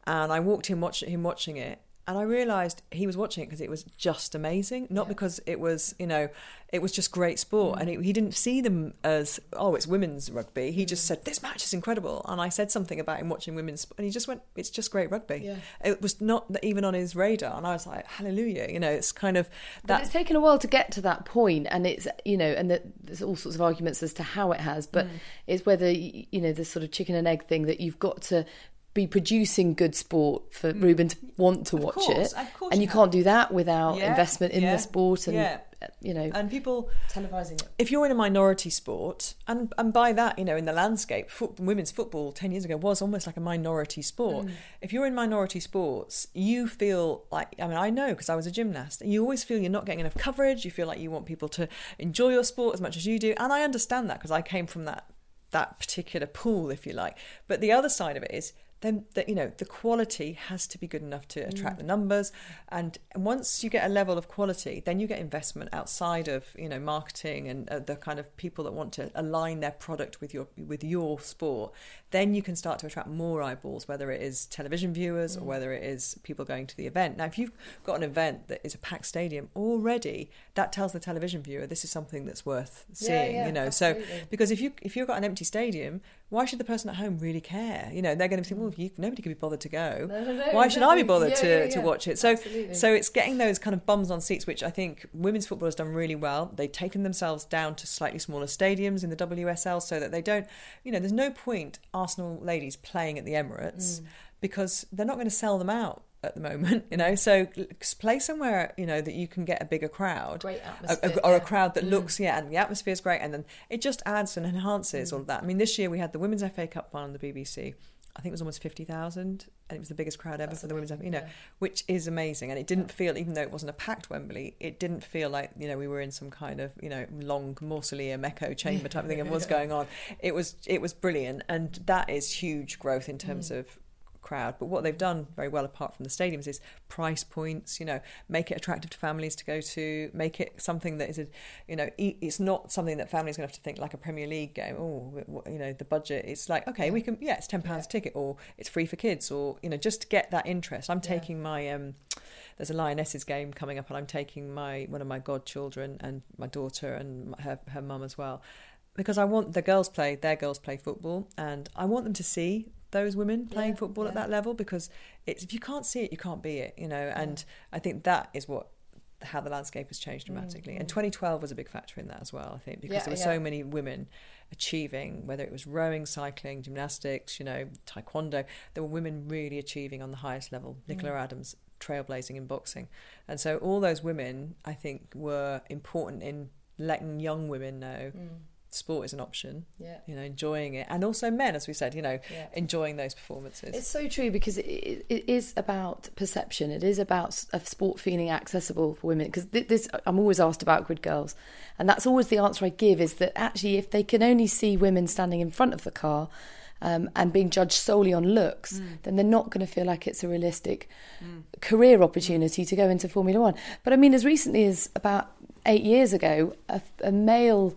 and I walked him watch him watching it and I realised he was watching it because it was just amazing, not yeah. because it was, you know, it was just great sport. Mm. And it, he didn't see them as, oh, it's women's rugby. He mm. just said, this match is incredible. And I said something about him watching women's, and he just went, it's just great rugby. Yeah. It was not even on his radar. And I was like, hallelujah. You know, it's kind of that. But it's taken a while to get to that point, and it's, you know, and the, there's all sorts of arguments as to how it has, but mm. it's whether, you know, the sort of chicken and egg thing that you've got to be producing good sport for mm. Ruben to want to of watch course, it, and you, can't do that without yeah, investment in yeah, the sport and yeah. you know and people televising it. If you're in a minority sport, and and by that you know in the landscape, foot, women's football ten years ago was almost like a minority sport. Mm. If you're in minority sports, you feel like I mean I know because I was a gymnast. You always feel you're not getting enough coverage. You feel like you want people to enjoy your sport as much as you do, and I understand that because I came from that that particular pool, if you like. But the other side of it is then that you know the quality has to be good enough to attract mm. the numbers and once you get a level of quality then you get investment outside of you know marketing and uh, the kind of people that want to align their product with your with your sport then you can start to attract more eyeballs whether it is television viewers mm. or whether it is people going to the event now if you've got an event that is a packed stadium already that tells the television viewer this is something that's worth seeing yeah, yeah, you know absolutely. so because if you if you've got an empty stadium why should the person at home really care you know they're going to think well you, nobody could be bothered to go. No, no, no, Why should I be bothered to, to watch it? So Absolutely. so it's getting those kind of bums on seats, which I think women's football has done really well. They've taken themselves down to slightly smaller stadiums in the WSL so that they don't, you know, there's no point Arsenal ladies playing at the Emirates mm. because they're not going to sell them out at the moment, <laughs> you know. So play somewhere, you know, that you can get a bigger crowd, great atmosphere, a, a, or a crowd that mm. looks, yeah, and the atmosphere is great, and then it just adds and enhances mm. all of that. I mean, this year we had the Women's FA Cup final on the BBC. I think it was almost 50,000 and it was the biggest crowd ever That's for the women's, you know, yeah. which is amazing. And it didn't feel, even though it wasn't a packed Wembley, it didn't feel like, you know, we were in some kind of, you know, long mausoleum echo <laughs> chamber type thing and what's going on. It was, it was brilliant. And that is huge growth in terms mm. of crowd. But what they've done very well, apart from the stadiums, is price points. You know, make it attractive to families to go to. Make it something that is a, you know, it's not something that families are going to have to think like a Premier League game. Oh, you know, the budget. It's like okay, we can. Yeah, it's ten pounds yeah. a ticket, or it's free for kids, or you know, just to get that interest. I'm taking yeah. my um, there's a Lionesses game coming up, and I'm taking my one of my godchildren and my daughter and her her mum as well, because I want the girls play their girls play football, and I want them to see those women playing Yeah, football at that level because it's if you can't see it, you can't be it, you know. And I think that is what how the landscape has changed dramatically. And 2012 was a big factor in that as well, I think, because Mm, Yeah, there were yeah. so many women achieving, whether it was rowing, cycling, gymnastics, you know, taekwondo. There were women really achieving on the highest level. Nicola Mm. Adams trailblazing in boxing, and so all those women, I think, were important in letting young women know sport is an option. Mm. Yeah. You know, enjoying it, and also men, as we said, you know, Yeah. enjoying those performances. It's so true because it, it, is about perception. It is about a sport feeling accessible for women. Because this, I'm always asked about grid girls, and that's always the answer I give: is that actually, if they can only see women standing in front of the car. Um, and being judged solely on looks, then they're not going to feel like it's a realistic career opportunity to go into Formula One. But I mean, as recently as about eight years ago, a, a male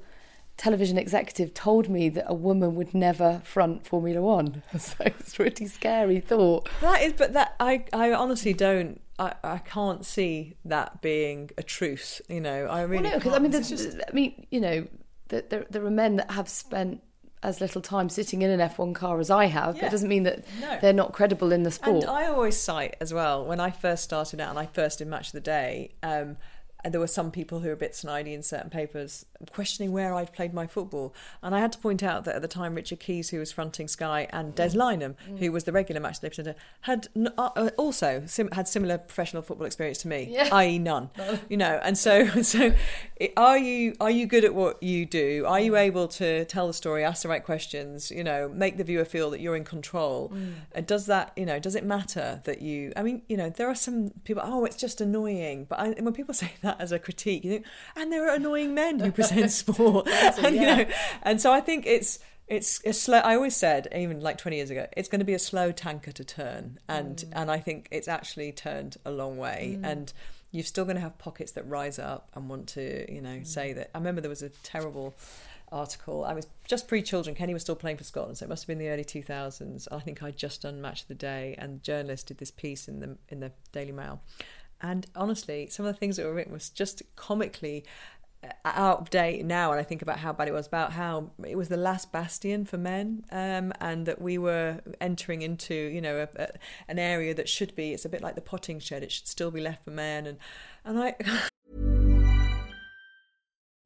television executive told me that a woman would never front Formula One. <laughs> So it's a pretty scary thought. That is, but that I, I honestly don't. I, I can't see that being a truth. You know, I really. well, no, because I mean, there's, just- I mean, you know, there, there, there are men that have spent as little time sitting in an F1 car as I have. But it doesn't mean that No. they're not credible in the sport. And I always cite as well when I first started out and I first did Match of the Day. Um, and there were some people who were a bit snidey in certain papers questioning where I'd played my football. And I had to point out that at the time, Richard Keys, who was fronting Sky, and Des Lynam, who was the regular match day presenter, had n- uh, uh, also sim- had similar professional football experience to me, Yeah. <laughs> i.e., <laughs> none. You know, and so <laughs> so are you are you good at what you do? Are you able to tell the story, ask the right questions? You know, make the viewer feel that you're in control. And does that you know does it matter that you? I mean, you know, there are some people. Oh, it's just annoying. But I, when people say that as a critique, you think, and there are annoying men who present <laughs> sport, and you know, and so I think it's. It's a slow. I always said, even like twenty years ago, it's going to be a slow tanker to turn, and mm. and I think it's actually turned a long way. Mm. And you're still going to have pockets that rise up and want to, you know, mm. say that. I remember there was a terrible article. I was just pre-children. Kenny was still playing for Scotland, so it must have been the early 2000s. I think I'd just done Match of the Day, and the journalist did this piece in the in the Daily Mail. And honestly, some of the things that were written was just comically uh, out of date now and I think about how bad it was about how it was the last bastion for men um, and that we were entering into you know a, a, an area that should be it's a bit like the potting shed it should still be left for men and and I <laughs>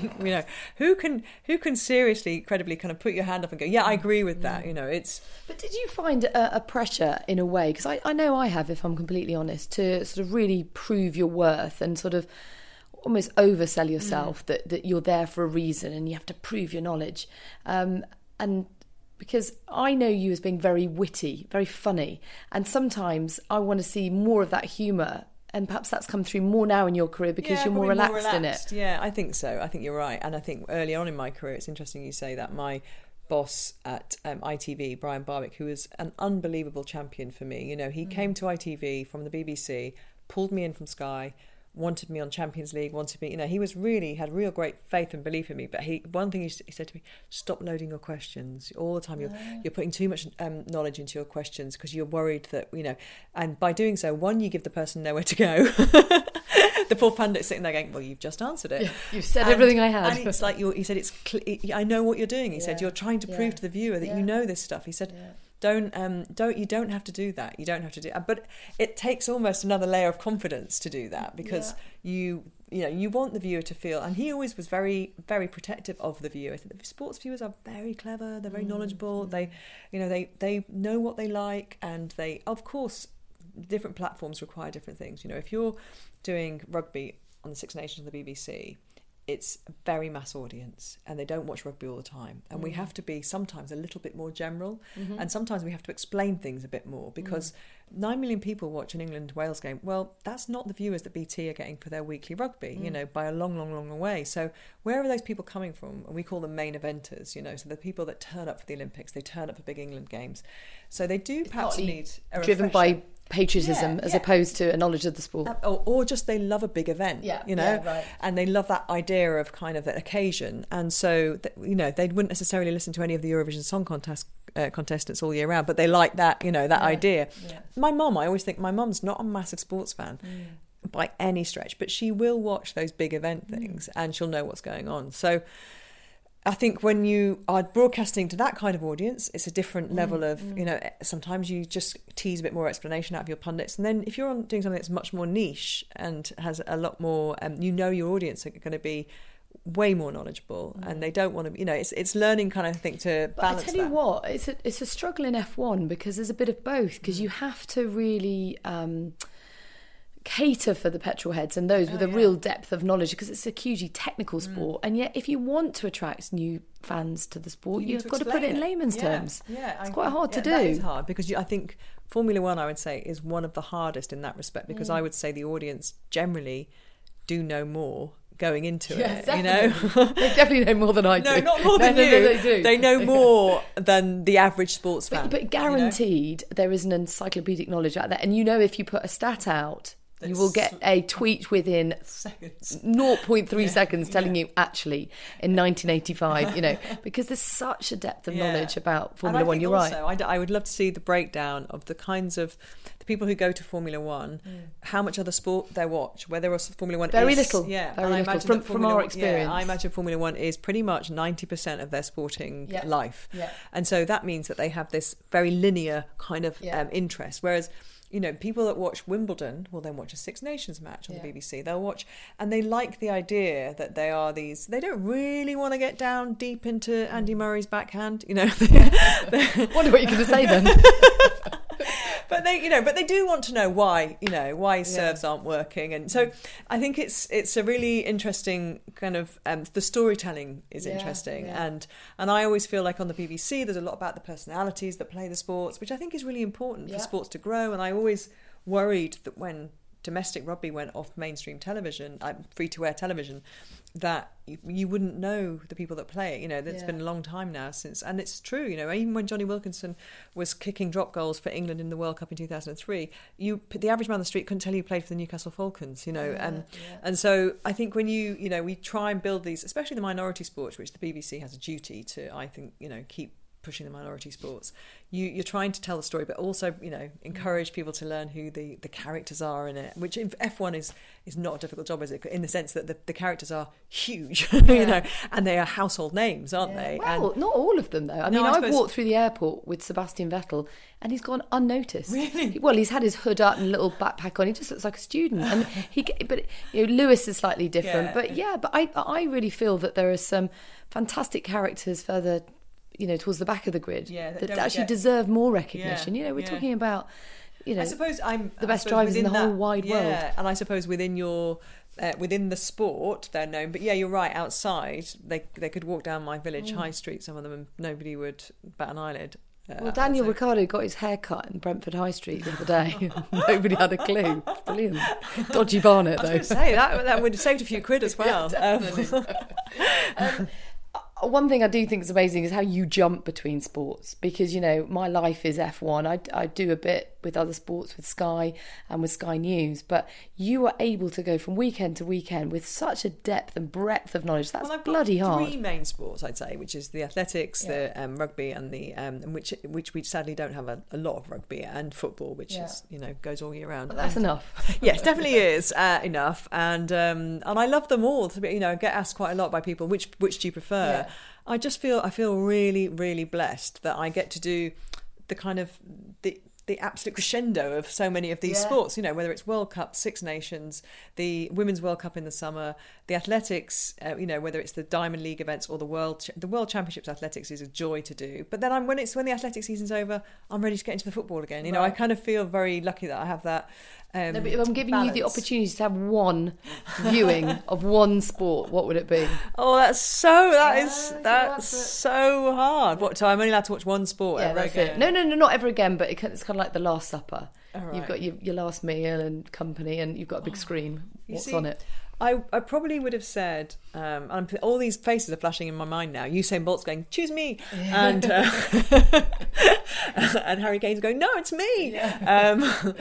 You know who can who can seriously credibly kind of put your hand up and go yeah I mm. agree with that mm. you know it's But did you find a, a pressure in a way? Because I, I know I have, if I'm completely honest, to sort of really prove your worth and sort of almost oversell mm. yourself that, that you're there for a reason and you have to prove your knowledge. Um, and because I know you as being very witty, very funny, and sometimes I want to see more of that humour. And perhaps that's come through more now in your career because Yeah, you're more probably relaxed, in it. Yeah, I think so. I think you're right. And I think early on in my career, it's interesting you say that my boss at um, ITV, Brian Barwick, who was an unbelievable champion for me. You know, he came to ITV from the BBC, pulled me in from Sky, wanted me on Champions League, wanted me, you know, he was really had real great faith and belief in me. But he, one thing he, he said to me, stop loading your questions all the time. You're you're putting too much um, knowledge into your questions because you're worried that you know, and by doing so, one, you give the person nowhere to go. <laughs> the poor pundit sitting there going, well, you've just answered it. you've said everything I had. And it's like you're, he said, it's. Cl- I know what you're doing. He said you're trying to prove Yeah. to the viewer that Yeah. you know this stuff. He said. Don't um don't you don't have to do that. You don't have to do but it takes almost another layer of confidence to do that because you you know you want the viewer to feel and he always was very very protective of the viewer. The sports viewers are very clever, they're Mm, very knowledgeable. They you know they they know what they like and they of course different platforms require different things. You know, if you're doing rugby on the Six Nations of the BBC, it's a very mass audience and they don't watch rugby all the time. And we have to be sometimes a little bit more general and sometimes we have to explain things a bit more because nine million people watch an England Wales game. Well, that's not the viewers that BT are getting for their weekly rugby, you know, by a long, long, long way. So where are those people coming from? And we call them main eventers, you know, so the people that turn up for the Olympics, they turn up for big England games. So they do perhaps need a driven refresher. by patriotism Yeah, as yeah. opposed to a knowledge of the sport. Or, or just they love a big event, Yeah, you know, yeah, right. and they love that idea of kind of an occasion, and so th- you know they wouldn't necessarily listen to any of the Eurovision Song Contest uh, contestants all year round, but they like that, you know, that idea. My mum, I always think my mum's not a massive sports fan. By any stretch, but she will watch those big event things and she'll know what's going on. So, I think when you are broadcasting to that kind of audience, it's a different level of, you know, sometimes you just tease a bit more explanation out of your pundits. And then if you're on doing something that's much more niche and has a lot more, um, you know, your audience are going to be way more knowledgeable and they don't want to, you know, it's, it's learning kind of, thing to But I balance tell you that. what, it's a it's a struggle in F1 because there's a bit of both because Mm. you have to really um, cater for the petrol heads and those Oh, with a real depth of knowledge because it's a hugely technical Mm. sport. And yet, if you want to attract new fans to the sport, You have got to put it in layman's Yeah, terms. Yeah, it's I- quite hard yeah, to do. Is hard because you, I think Formula One, I would say, is one of the hardest in that respect because Mm. I would say the audience generally do know more going into Yeah, it. You know, <laughs> they definitely know more than I do. no, not more <laughs> than no, you. no, they do. They know <laughs> more than the average sports fan. But, but you know? guaranteed, there is an encyclopedic knowledge out there, and you know if you put a stat out, you will get a tweet within <laughs> Seconds. 0.3 seconds telling you actually in 1985, you know, <laughs> because there's such a depth of Yeah. knowledge about Formula One. You're also, right. I, I would love to see the breakdown of the kinds of the people who go to Formula One, how much other sport they watch, whether it's Formula One Very is, little, yeah, very little, from- from our experience. Yeah, I imagine Formula One is pretty much ninety percent of their sporting Yeah. life, Yeah. and so that means that they have this very linear kind of Yeah. um, interest, whereas. You know, people that watch Wimbledon will then watch a Six Nations match on Yeah. the BBC. They'll watch, and they like the idea that they are these. They don't really want to get down deep into Andy mm. Murray's backhand. You know, <laughs> <laughs> Wonder what you're going to say then. <laughs> but they you know but they do want to know why you know why serves aren't working and so i think it's it's a really interesting kind of um, the storytelling is Yeah, interesting yeah. and and i always feel like on the bbc there's a lot about the personalities that play the sports which i think is really important Yeah. for sports to grow and i always worried that when domestic rugby went off mainstream television uh, free to air television that you, you wouldn't know the people that play it you know it's Yeah. been a long time now since and it's true you know even when Jonny Wilkinson was kicking drop goals for England in the World Cup in 2003 you the average man on the street couldn't tell you played for the Newcastle Falcons you know and and so I think when you you know we try and build these especially the minority sports which the BBC has a duty to I think you know keep pushing the minority sports you you're trying to tell the story but also you know encourage people to learn who the the characters are in it which in F1 is is not a difficult job is it in the sense that the, the characters are huge <laughs> you know and they are household names aren't they Well, and not all of them though. I No, mean, I I've walked through the airport with Sebastian Vettel, and he's gone unnoticed. Really? Well, he's had his hood up and little backpack on. He just looks like a student, and he. But you know, Lewis is slightly different. Yeah. But yeah, but I, I really feel that there are some fantastic characters further, you know, towards the back of the grid Yeah, that that, actually get- deserve more recognition. Yeah, you know, we're yeah. talking about, you know, I suppose I'm the best drivers in the whole wide yeah, world. and I suppose within your uh, within the sport they're known. But yeah, you're right. Outside, they they could walk down my village Mm. high street, some of them, and nobody would bat an eyelid. Uh, Well, Daniel Ricciardo got his hair cut in Brentford High Street the other day. <laughs> <laughs> Nobody had a clue. Brilliant. Dodgy Barnet, I was though. say that that would have saved a few quid as <laughs> well. Um, Um, one thing I do think is amazing is how you jump between sports because you know my life is F1. I, I do a bit with other sports with Sky and with Sky News, but you are able to go from weekend to weekend with such a depth and breadth of knowledge. That's Well, bloody hard. Three main sports, I'd say, which is the athletics, the um, rugby, and the um, which which we sadly don't have a, a lot of rugby and football, which is you know goes all year round. But that's And- enough. <laughs> yes, definitely is uh, enough, and um, and I love them all. To be, you know, get asked quite a lot by people which which do you prefer. I just feel I feel really really blessed that I get to do the kind of the absolute crescendo of so many of these Yeah. sports. You know, whether it's World Cup, Six Nations, the Women's World Cup in the summer, the athletics. Uh, you know, whether it's the Diamond League events or the World Ch- the World Championships athletics is a joy to do. But then I'm when it's when the athletic season's over, I'm ready to get into the football again. You know, I kind of feel very lucky that I have that. Um, No, but if I'm giving you the opportunity to have one viewing <laughs> of one sport, what would it be? Oh, that's so. That Yeah, is that's that's so hard. What? time? I'm only allowed to watch one sport Yeah, ever that's again. it. No, no, no, not ever again. But it, it's kind of like the Last Supper. Oh, right. You've got your, your last meal and company, and you've got a big screen. You What's see, on it? I, I probably would have said, um, and all these faces are flashing in my mind now. Usain Bolt's going, choose me, and uh, <laughs> and Harry Kane's going, no, it's me. Um,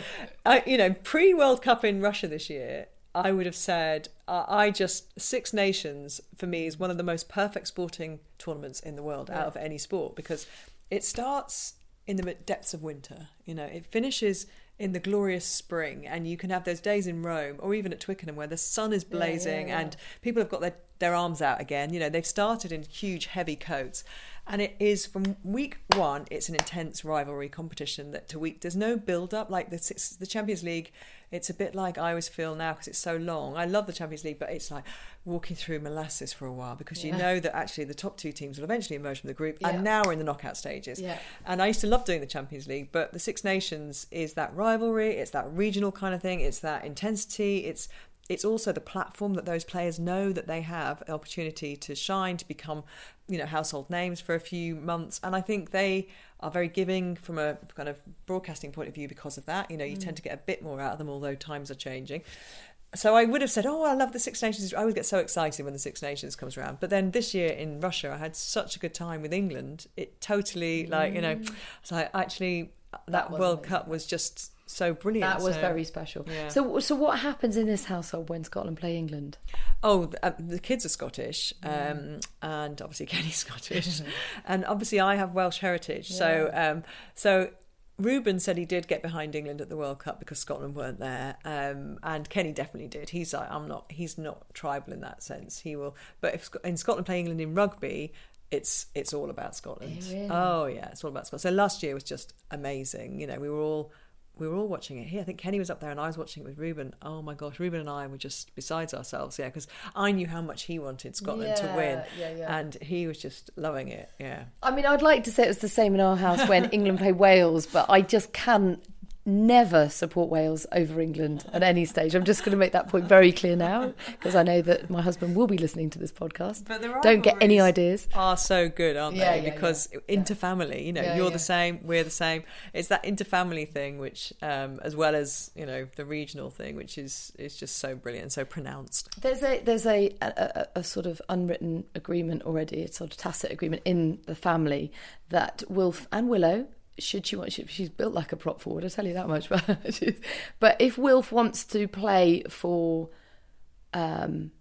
I, you know, pre World Cup in Russia this year, I would have said, uh, I just Six Nations for me is one of the most perfect sporting tournaments in the world out of any sport because it starts in the depths of winter. You know, it finishes in the glorious spring, and you can have those days in Rome or even at Twickenham where the sun is blazing and people have got their, their arms out again. You know, they've started in huge, heavy coats. And it is from week one, it's an intense rivalry competition that to week, there's no build up like the, the Champions League. It's a bit like I always feel now because it's so long. I love the Champions League, but it's like walking through molasses for a while because you know that actually the top two teams will eventually emerge from the group. Yeah. And now we're in the knockout stages. Yeah. And I used to love doing the Champions League, but the Six Nations is that rivalry, it's that regional kind of thing, it's that intensity, it's it's also the platform that those players know that they have an opportunity to shine, to become, you know, household names for a few months. And I think they are very giving from a kind of broadcasting point of view because of that. You know, you tend mm. to get a bit more out of them, although times are changing. So I would have said, "Oh, I love the Six Nations." I always get so excited when the Six Nations comes around. But then this year in Russia, I had such a good time with England. It totally, like you know, mm. so I actually that, was World. Cup was just so brilliant. That was So- very special. Yeah. So, so what happens in this household when Scotland play England? Oh, uh, the kids are Scottish, um, and obviously <laughs> Kenny's Scottish, <laughs> and obviously I have Welsh heritage. So, um, so Reuben said he did get behind England at the World Cup because Scotland weren't there, um, and Kenny definitely did. He's like, I'm not. He's not tribal in that sense. He will, but if in Scotland play England in rugby. It's it's all about Scotland. really? Oh yeah, it's all about Scotland. So last year was just amazing. You know, we were all we were all watching it here. I think Kenny was up there and I was watching it with Reuben. Oh my gosh, Reuben and I were just besides ourselves, yeah, because I knew how much he wanted Scotland to win, yeah, yeah. and he was just loving it. Yeah, I mean, I'd like to say it was the same in our house when <laughs> England played Wales, but I just can never support Wales over England at any stage. I'm just going to make that point very clear now because I know that my husband will be listening to this podcast. But the Don't get any ideas. are so good, aren't Yeah, they? yeah, because interfamily, you know, Yeah, you're yeah. the same, we're the same. It's that interfamily thing, which, um, as well as you know, the regional thing, which is is just so brilliant, and so pronounced. There's a there's a, a, a, a sort of unwritten agreement already, a sort of tacit agreement in the family that Wilf and Willow, should she want, she, she's built like a prop forward, I'll tell you that much. <laughs> But, but if Wilf wants to play for um,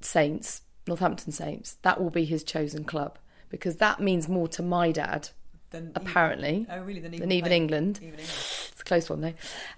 Saints, Northampton Saints, that will be his chosen club because that means more to my dad, Then apparently, oh really? Than even, than even England. Even England. <sighs> It's a close one though.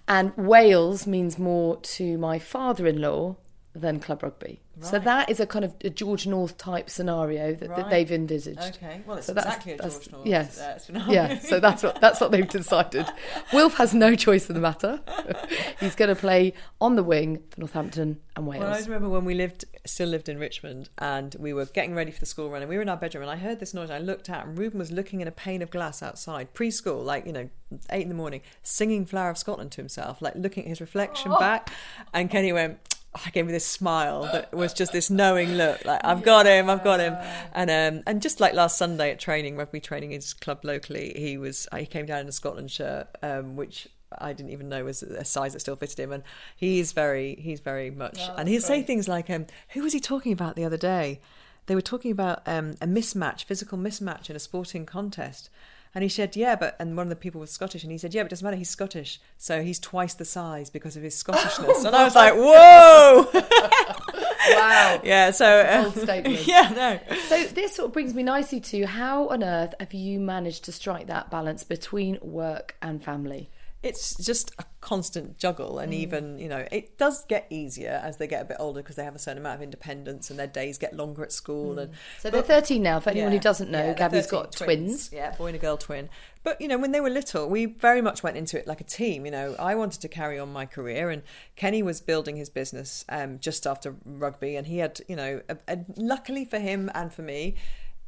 And Wales means more to my father-in-law than club rugby. So that is a kind of a George North type scenario that, that they've envisaged. Okay, well, it's So that's- exactly a that's- George North. Yes. uh, scenario. yeah, so that's what that's what they've decided. <laughs> Wilf has no choice in the matter. <laughs> He's going to play on the wing for Northampton and Wales. Well, I always remember when we lived, still lived in Richmond, and we were getting ready for the school run, and we were in our bedroom, and I heard this noise. I looked out, and Reuben was looking in a pane of glass outside, preschool, like you know, eight in the morning, singing "Flower of Scotland" to himself, like looking at his reflection back. And Kenny went. I gave me this smile that was just this knowing look, like I've got him, I've got him, and um, and just like last Sunday at training, rugby training, his club locally, he was he came down in a Scotland shirt, um, which I didn't even know was a size that still fitted him, and he's very he's very much, and he'll say things like, um, "Who was he talking about the other day?" they were talking about um, a mismatch, physical mismatch in a sporting contest. And he said, yeah, but, and one of the people was Scottish, and he said, yeah, but it doesn't matter, he's Scottish. So he's twice the size because of his Scottishness. Oh, and I was like, whoa! <laughs> Wow. <laughs> yeah, so. That's uh, statement. <laughs> yeah, no. So this sort of brings me nicely to how on earth have you managed to strike that balance between work and family? It's just a constant juggle and even you know it does get easier as they get a bit older because they have a certain amount of independence and their days get longer at school and So they're 13 now. For anyone Yeah. who doesn't know, Yeah, Gabby's 13 got twins. Yeah, boy and a girl twin. But you know, when they were little, we very much went into it like a team. You know, I wanted to carry on my career, and Kenny was building his business um, just after rugby, and he had, you know, a, a, luckily for him and for me.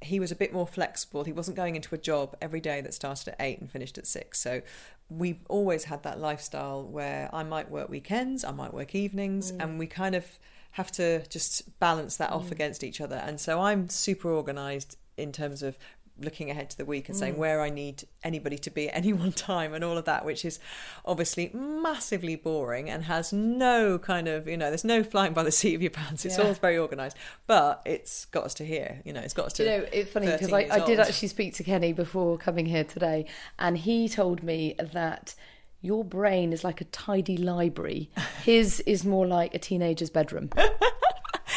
He was a bit more flexible. He wasn't going into a job every day that started at eight and finished at six. So we always had that lifestyle where I might work weekends, I might work evenings, mm. and we kind of have to just balance that off mm. against each other. And so I'm super organized in terms of looking ahead to the week and saying mm. where I need anybody to be at any <laughs> one time and all of that, which is obviously massively boring and has no kind of, you know, there's no flying by the seat of your pants. It's Yeah. all very organised. But it's got us to here, you know, it's got us to. You know, it's funny because I, I did actually speak to Kenny before coming here today, and he told me that your brain is like a tidy library. <laughs> His is more like a teenager's bedroom. <laughs>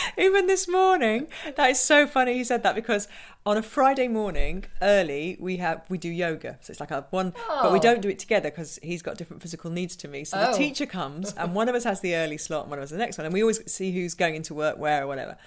<laughs> Even this morning, that is so funny. He said that because on a Friday morning, early, we have we do yoga. So it's like a one, but we don't oh. do it together because he's got different physical needs to me. So the Oh. teacher comes, and one of us has the early slot, and one of us the next one, and we always see who's going into work where or whatever.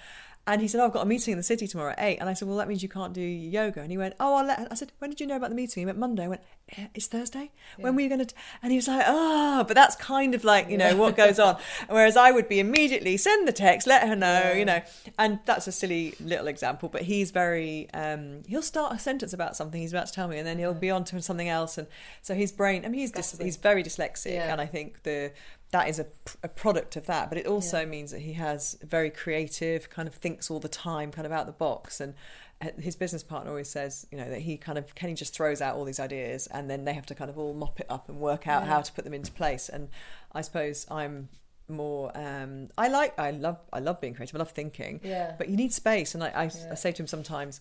And he said, oh, I've got a meeting in the city tomorrow at eight. And I said, Well, that means you can't do yoga. And he went, Oh, I'll let. I said, When did you know about the meeting? He went, Monday. I went, "Eh, It's Thursday? When were you going to? And he was like, Oh, but that's kind of like, you know, what goes on. <laughs> Whereas I would be immediately send the text, let her know, you know. And that's a silly little example, but he's very, um, he'll start a sentence about something he's about to tell me and then he'll be on to something else. And so his brain, I mean, he's, dis- he's very dyslexic. Yeah. And I think the, that is a, a product of that, but it also means that he has very creative, kind of thinks all the time, kind of out the box. And uh, his business partner always says, you know, that he kind of Kenny just throws out all these ideas, and then they have to kind of all mop it up and work out how to put them into place. And I suppose I'm more um i like i love i love being creative i love thinking Yeah. but you need space and i i, I say to him sometimes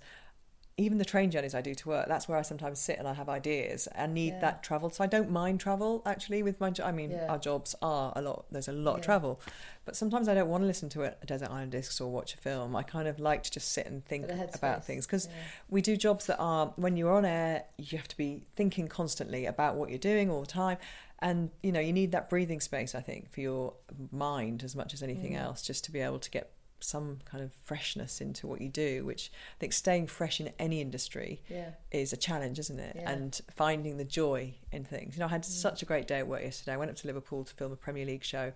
even the train journeys I do to work, that's where I sometimes sit and I have ideas and need that travel. So I don't mind travel actually with my job. I mean, Yeah. our jobs are a lot, there's a lot of travel. But sometimes I don't want to listen to a, Desert Island Discs or watch a film. I kind of like to just sit and think Bit of headspace. about things because we do jobs that are, when you're on air, you have to be thinking constantly about what you're doing all the time. And, you know, you need that breathing space, I think, for your mind as much as anything Mm. else, just to be able to get some kind of freshness into what you do, which I think staying fresh in any industry Yeah. is a challenge, isn't it? Yeah. And finding the joy in things. You know, I had such a great day at work yesterday. I went up to Liverpool to film a Premier League show.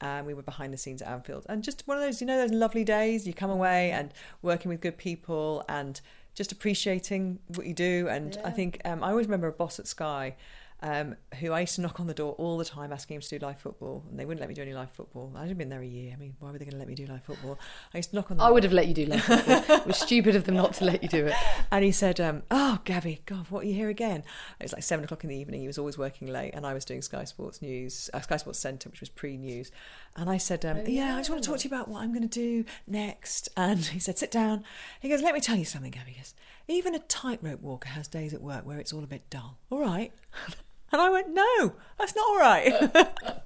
And we were behind the scenes at Anfield, and just one of those, you know, those lovely days. You come away and working with good people, and just appreciating what you do. And I think um, I always remember a boss at Sky um, who I used to knock on the door all the time asking him to do live football, and they wouldn't let me do any live football. I'd been there a year. I mean, why were they going to let me do live football? I used to knock on the I would have let you do live football. <laughs> It was stupid of them not to let you do it. and he said, um, "Oh, Gabby, God, what are you here again?" It was like seven o'clock in the evening. He was always working late, and I was doing Sky Sports News, uh, Sky Sports Centre, which was pre-news. And I said, um, "Yeah, I just want to talk to you about what I'm going to do next." <laughs> And he said, "Sit down." He goes, "Let me tell you something, Gabby." He goes, "Even a tightrope walker has days at work where it's all a bit dull. All right." <laughs> And I went, no, that's not all right. <laughs>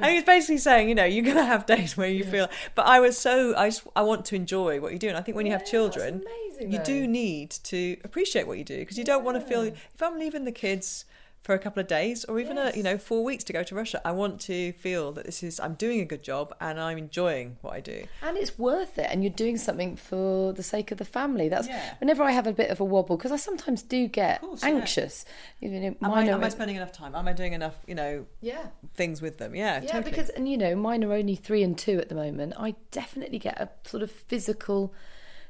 and he was basically saying, you know, you're going to have days where you feel. But I was so I just I want to enjoy what you do, and I think when you have children, amazing, you though. do need to appreciate what you do because you don't want to feel. If I'm leaving the kids for a couple of days or even a, you know four weeks to go to Russia, I want to feel that this is I'm doing a good job and I'm enjoying what I do. And it's worth it, and you're doing something for the sake of the family. That's Yeah. whenever I have a bit of a wobble because I sometimes do get course, yeah. anxious. You know, Am I, am I spending enough time? Am I doing enough? You know, yeah. things with them? Yeah, Yeah, totally. because and you know, mine are only three and two at the moment. I definitely get a sort of physical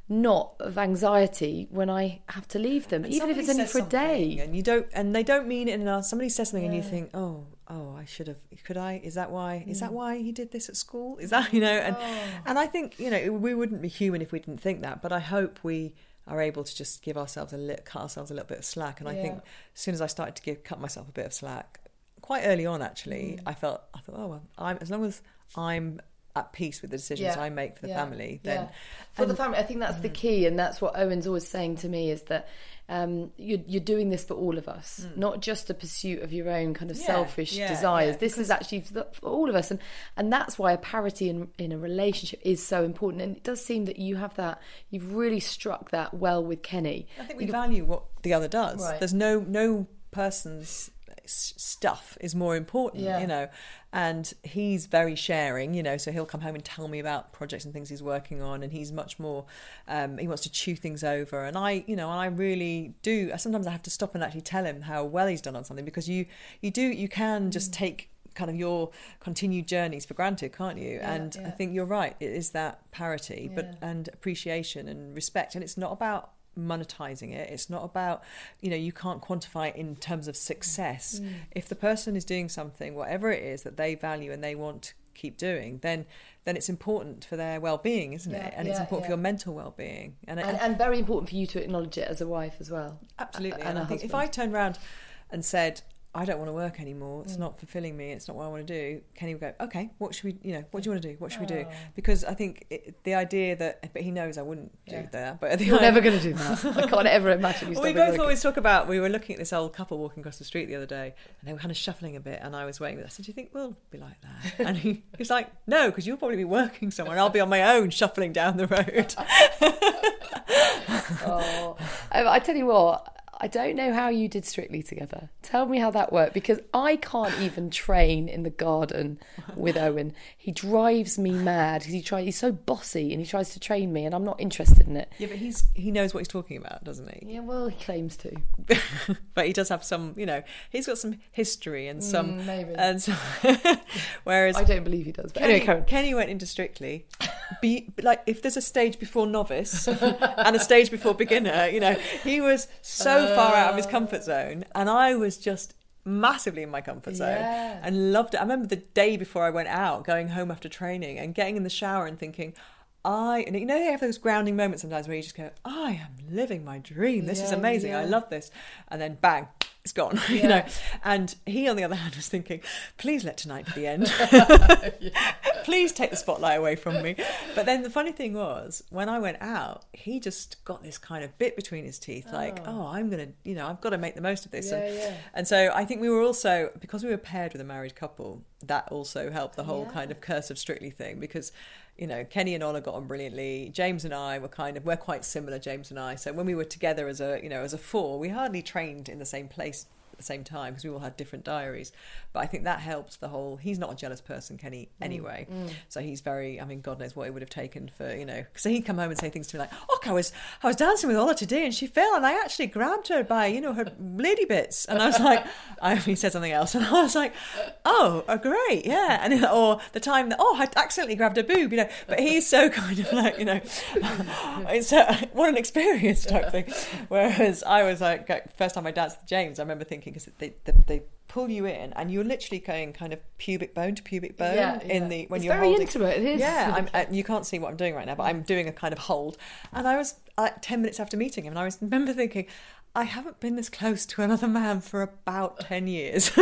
knot of anxiety when I have to leave them, And even if it's only for a day. and you don't, and they don't mean it in a. Somebody says something, and you think, oh, oh, I should have. Could I? Is that why? Is Mm. that why he did this at school? Is that <laughs> you know? And Oh. and I think you know we wouldn't be human if we didn't think that. But I hope we are able to just give ourselves a little, cut ourselves a little bit of slack. And I think as soon as I started to give cut myself a bit of slack, quite early on, actually, Mm. I felt I thought, oh well, I'm as long as I'm at peace with the decisions I make for the yeah, family, then yeah. for the family, I think that's Mm. the key, and that's what Owen's always saying to me is that um, you're, you're doing this for all of us, not just a pursuit of your own kind of Mm. Yeah, selfish yeah, desires. yeah, this is actually for, the, for all of us, and and that's why a parity in in a relationship is so important. And it does seem that you have that. You've really struck that well with Kenny. I think we value what the other does. Right. There's no no person's stuff is more important, Yeah. you know. And he's very sharing, you know. So he'll come home and tell me about projects and things he's working on, and he's much more. Um, he wants to chew things over, and I, you know, I really do. Sometimes I have to stop and actually tell him how well he's done on something because you you do you can just take kind of your continued journeys for granted can't you and i think you're right it is that parity but and appreciation and respect and it's not about monetizing it it's not about you know you can't quantify it in terms of success mm. if the person is doing something whatever it is that they value and they want to keep doing then then it's important for their well-being isn't Yeah, it and it's important yeah. for your mental well-being and, And, and very important for you to acknowledge it as a wife as well. Absolutely. And And, I think if. I turned around and said, I don't want to work anymore, Mm. it's not fulfilling me, it's not what I want to do, Kenny would go, okay, what should we, you know, what do you want to do? What should we Oh. do? Because I think it, the idea that, but he knows I wouldn't do that. But You're never going to do that. I can't <laughs> ever imagine you well, we both working. always talk about. We were looking at this old couple walking across the street the other day, and they were kind of shuffling a bit. And I was waiting. I said, "Do you think we'll be like that?" <laughs> And he, he was like, "No, because you'll probably be working somewhere, and I'll be on my own shuffling down the road." <laughs> Oh, Um, I tell you what, I don't know how you did Strictly together. Tell me how that worked because I can't even train in the garden with Owen. He drives me mad because he try, he's so bossy and he tries to train me, and I'm not interested in it. yeah, but he's he knows what he's talking about, doesn't he? Yeah, well, he claims to. <laughs> but he does have some, you know, he's got some history and some, Mm, maybe. and so, <laughs> whereas I don't believe he does. But Kenny, anyway, Karen. Kenny went into Strictly, be like if there's a stage before novice <laughs> and a stage before beginner, you know, he was so far out of his comfort zone, and I was just massively in my comfort zone Yeah. and loved it. I remember the day before I went out, going home after training and getting in the shower and thinking. I and you know you have those grounding moments sometimes where you just go, I am living my dream. This is Yeah, amazing. I love this. And then bang, it's gone. <laughs> you know. And he on the other hand was thinking, please let tonight be the end. <laughs> <laughs> please take the spotlight away from me. But then the funny thing was, when I went out, he just got this kind of bit between his teeth, like, oh, oh I'm gonna, you know, I've got to make the most of this. and, Yeah, yeah. and so I think we were also because we were paired with a married couple, that also helped the whole kind of curse of strictly thing because. You know, Kenny and Ola got on brilliantly. James and I were kind of we're quite similar, James and I. So when we were together as a you know as a four, we hardly trained in the same place the same time because we all had different diaries. But I think that helped the whole. He's not a jealous person, Kenny, mm, anyway. Mm. So he's very. I mean, God knows what it would have taken for you know. Because he'd come home and say things to me like, "Oh, I was I was dancing with Ola today and she fell and I actually grabbed her by you know her lady bits." And I was like, <laughs> I he said something else and I was like, "Oh, oh great, yeah." And or the time that oh, I accidentally grabbed a boob, you know. But he's so kind of like you know, <laughs> it's a, what an experience type thing. <laughs> Whereas I was like, first time I danced with James, I remember thinking because they, they they pull you in and you're literally going kind of pubic bone to pubic bone Yeah, in yeah. the when It's you're very holding. intimate, it is. Yeah, <laughs> uh, you can't see what I'm doing right now, but I'm doing a kind of hold. And I was like ten minutes after meeting him, and I was remember thinking. I haven't been this close to another man for about <laughs> 10 years. <laughs>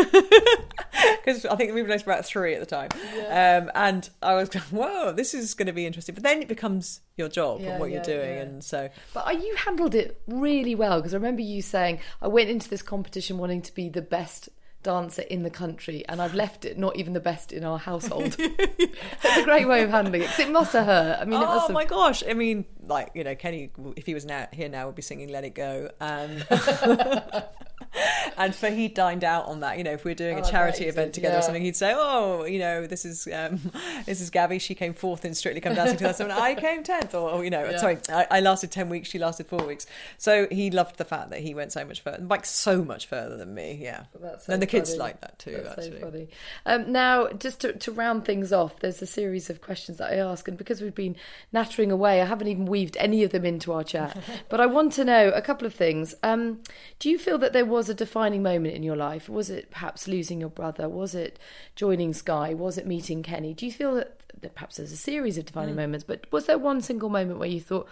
Because I think we were about three at the time. Um, and I was going, whoa, this is going to be interesting. But then it becomes your job Yeah, and what yeah, you're doing. yeah. And so, But uh, you handled it really well because I remember you saying, I went into this competition wanting to be the best dancer in the country and I've left it not even the best in our household. <laughs> That's a great way of handling it because it must have hurt. I mean, oh have. my gosh. I mean, like, you know, Kenny, if he was now here now, would be singing Let It Go. Um, and. <laughs> <laughs> And for he dined out on that, you know, if we are doing Oh, a charity event did, together yeah. or something, he'd say, "Oh, you know, this is um, <laughs> this is Gabby. She came fourth in Strictly Come Dancing 2007. I came tenth, or, you know, sorry, I, I lasted ten weeks. She lasted four weeks. So he loved the fact that he went so much further, like so much further than me. Yeah, That's so and the kids funny. like that too. That's actually, so funny. Um, now, just to, to round things off, there's a series of questions that I ask, and because we've been nattering away, I haven't even weaved any of them into our chat. <laughs> but I want to know a couple of things. Um, do you feel that there was a defining moment in your life? Was it perhaps losing your brother? Was it joining Sky? Was it meeting Kenny? Do you feel that, that perhaps there's a series of defining Mm. moments, but was there one single moment where you thought,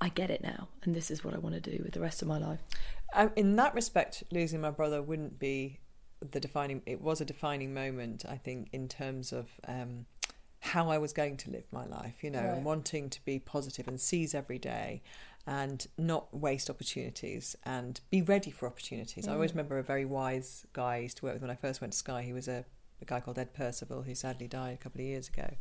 I get it now, and this is what I want to do with the rest of my life? Um, in that respect, losing my brother wouldn't be the defining. It was a defining moment, I think, in terms of um, how I was going to live my life, you know, Right. and wanting to be positive and seize every day and not waste opportunities and be ready for opportunities. I always Mm. remember a very wise guy I used to work with when I first went to Sky. He was a, a guy called Ed Percival who sadly died a couple of years ago.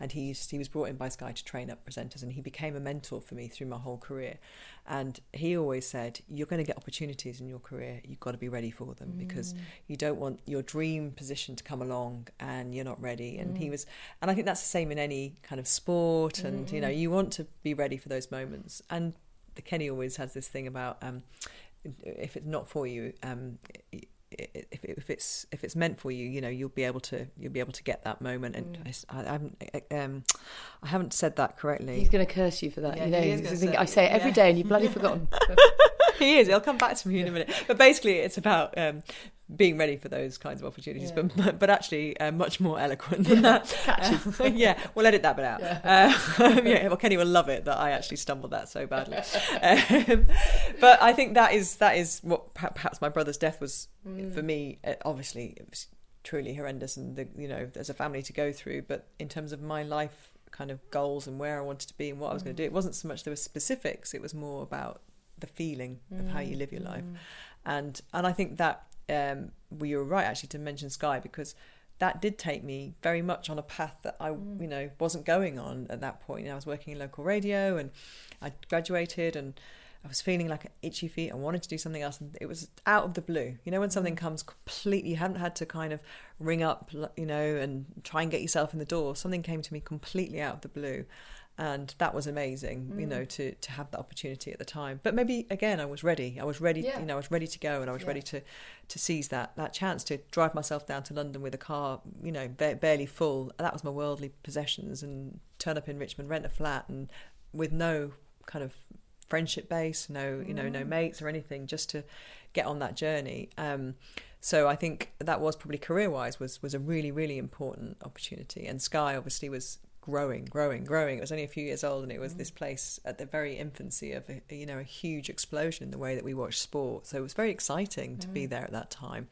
And he, used, he was brought in by Sky to train up presenters and he became a mentor for me through my whole career. And he always said, You're going to get opportunities in your career. You've got to be ready for them because you don't want your dream position to come along and you're not ready. And he was, and I think that's the same in any kind of sport. And, you know, you want to be ready for those moments. And the Kenny always has this thing about um, if it's not for you, um, if, if it's if it's meant for you, you know you'll be able to you'll be able to get that moment. And I s- I, haven't um, I haven't said that correctly. He's going to curse you for that. Yeah, you know, he is he's think, say- I say it every yeah. day, and you've bloody forgotten. <laughs> he is. He'll come back to me in a minute. But basically, it's about um, being ready for those kinds of opportunities. Yeah. But but actually, uh, much more eloquent than that. Uh, <laughs> yeah, we'll edit that bit out. Yeah. Uh, <laughs> yeah, well, Kenny will love it that I actually stumbled that so badly. Um, but I think that is that is what perhaps my brother's death was for me. Uh, obviously, it was truly horrendous, and the, you know, there's a family to go through. But in terms of my life kind of goals and where I wanted to be and what I was going to do, it wasn't so much there were specifics. It was more about the feeling of how you live your life, and and I think that um, well, you were right actually to mention Sky because that did take me very much on a path that I you know wasn't going on at that point. I was working in local radio and I graduated and. I was feeling like an itchy feet. I wanted to do something else, and it was out of the blue. You know, when something comes completely, you haven't had to kind of ring up, you know, and try and get yourself in the door. Something came to me completely out of the blue, and that was amazing. You know, to to have that opportunity at the time. But maybe again, I was ready. I was ready. Yeah. You know, I was ready to go, and I was ready to to seize that that chance to drive myself down to London with a car, you know, ba- barely full. That was my worldly possessions, and turn up in Richmond, rent a flat, and with no kind of friendship base, no you know no mates or anything, just to get on that journey. Um, so I think that was probably career wise was was a really really important opportunity. And Sky obviously was growing, growing, growing. It was only a few years old, and it was mm. this place at the very infancy of a, you know a huge explosion in the way that we watch sport. So it was very exciting to be mm. there at that time.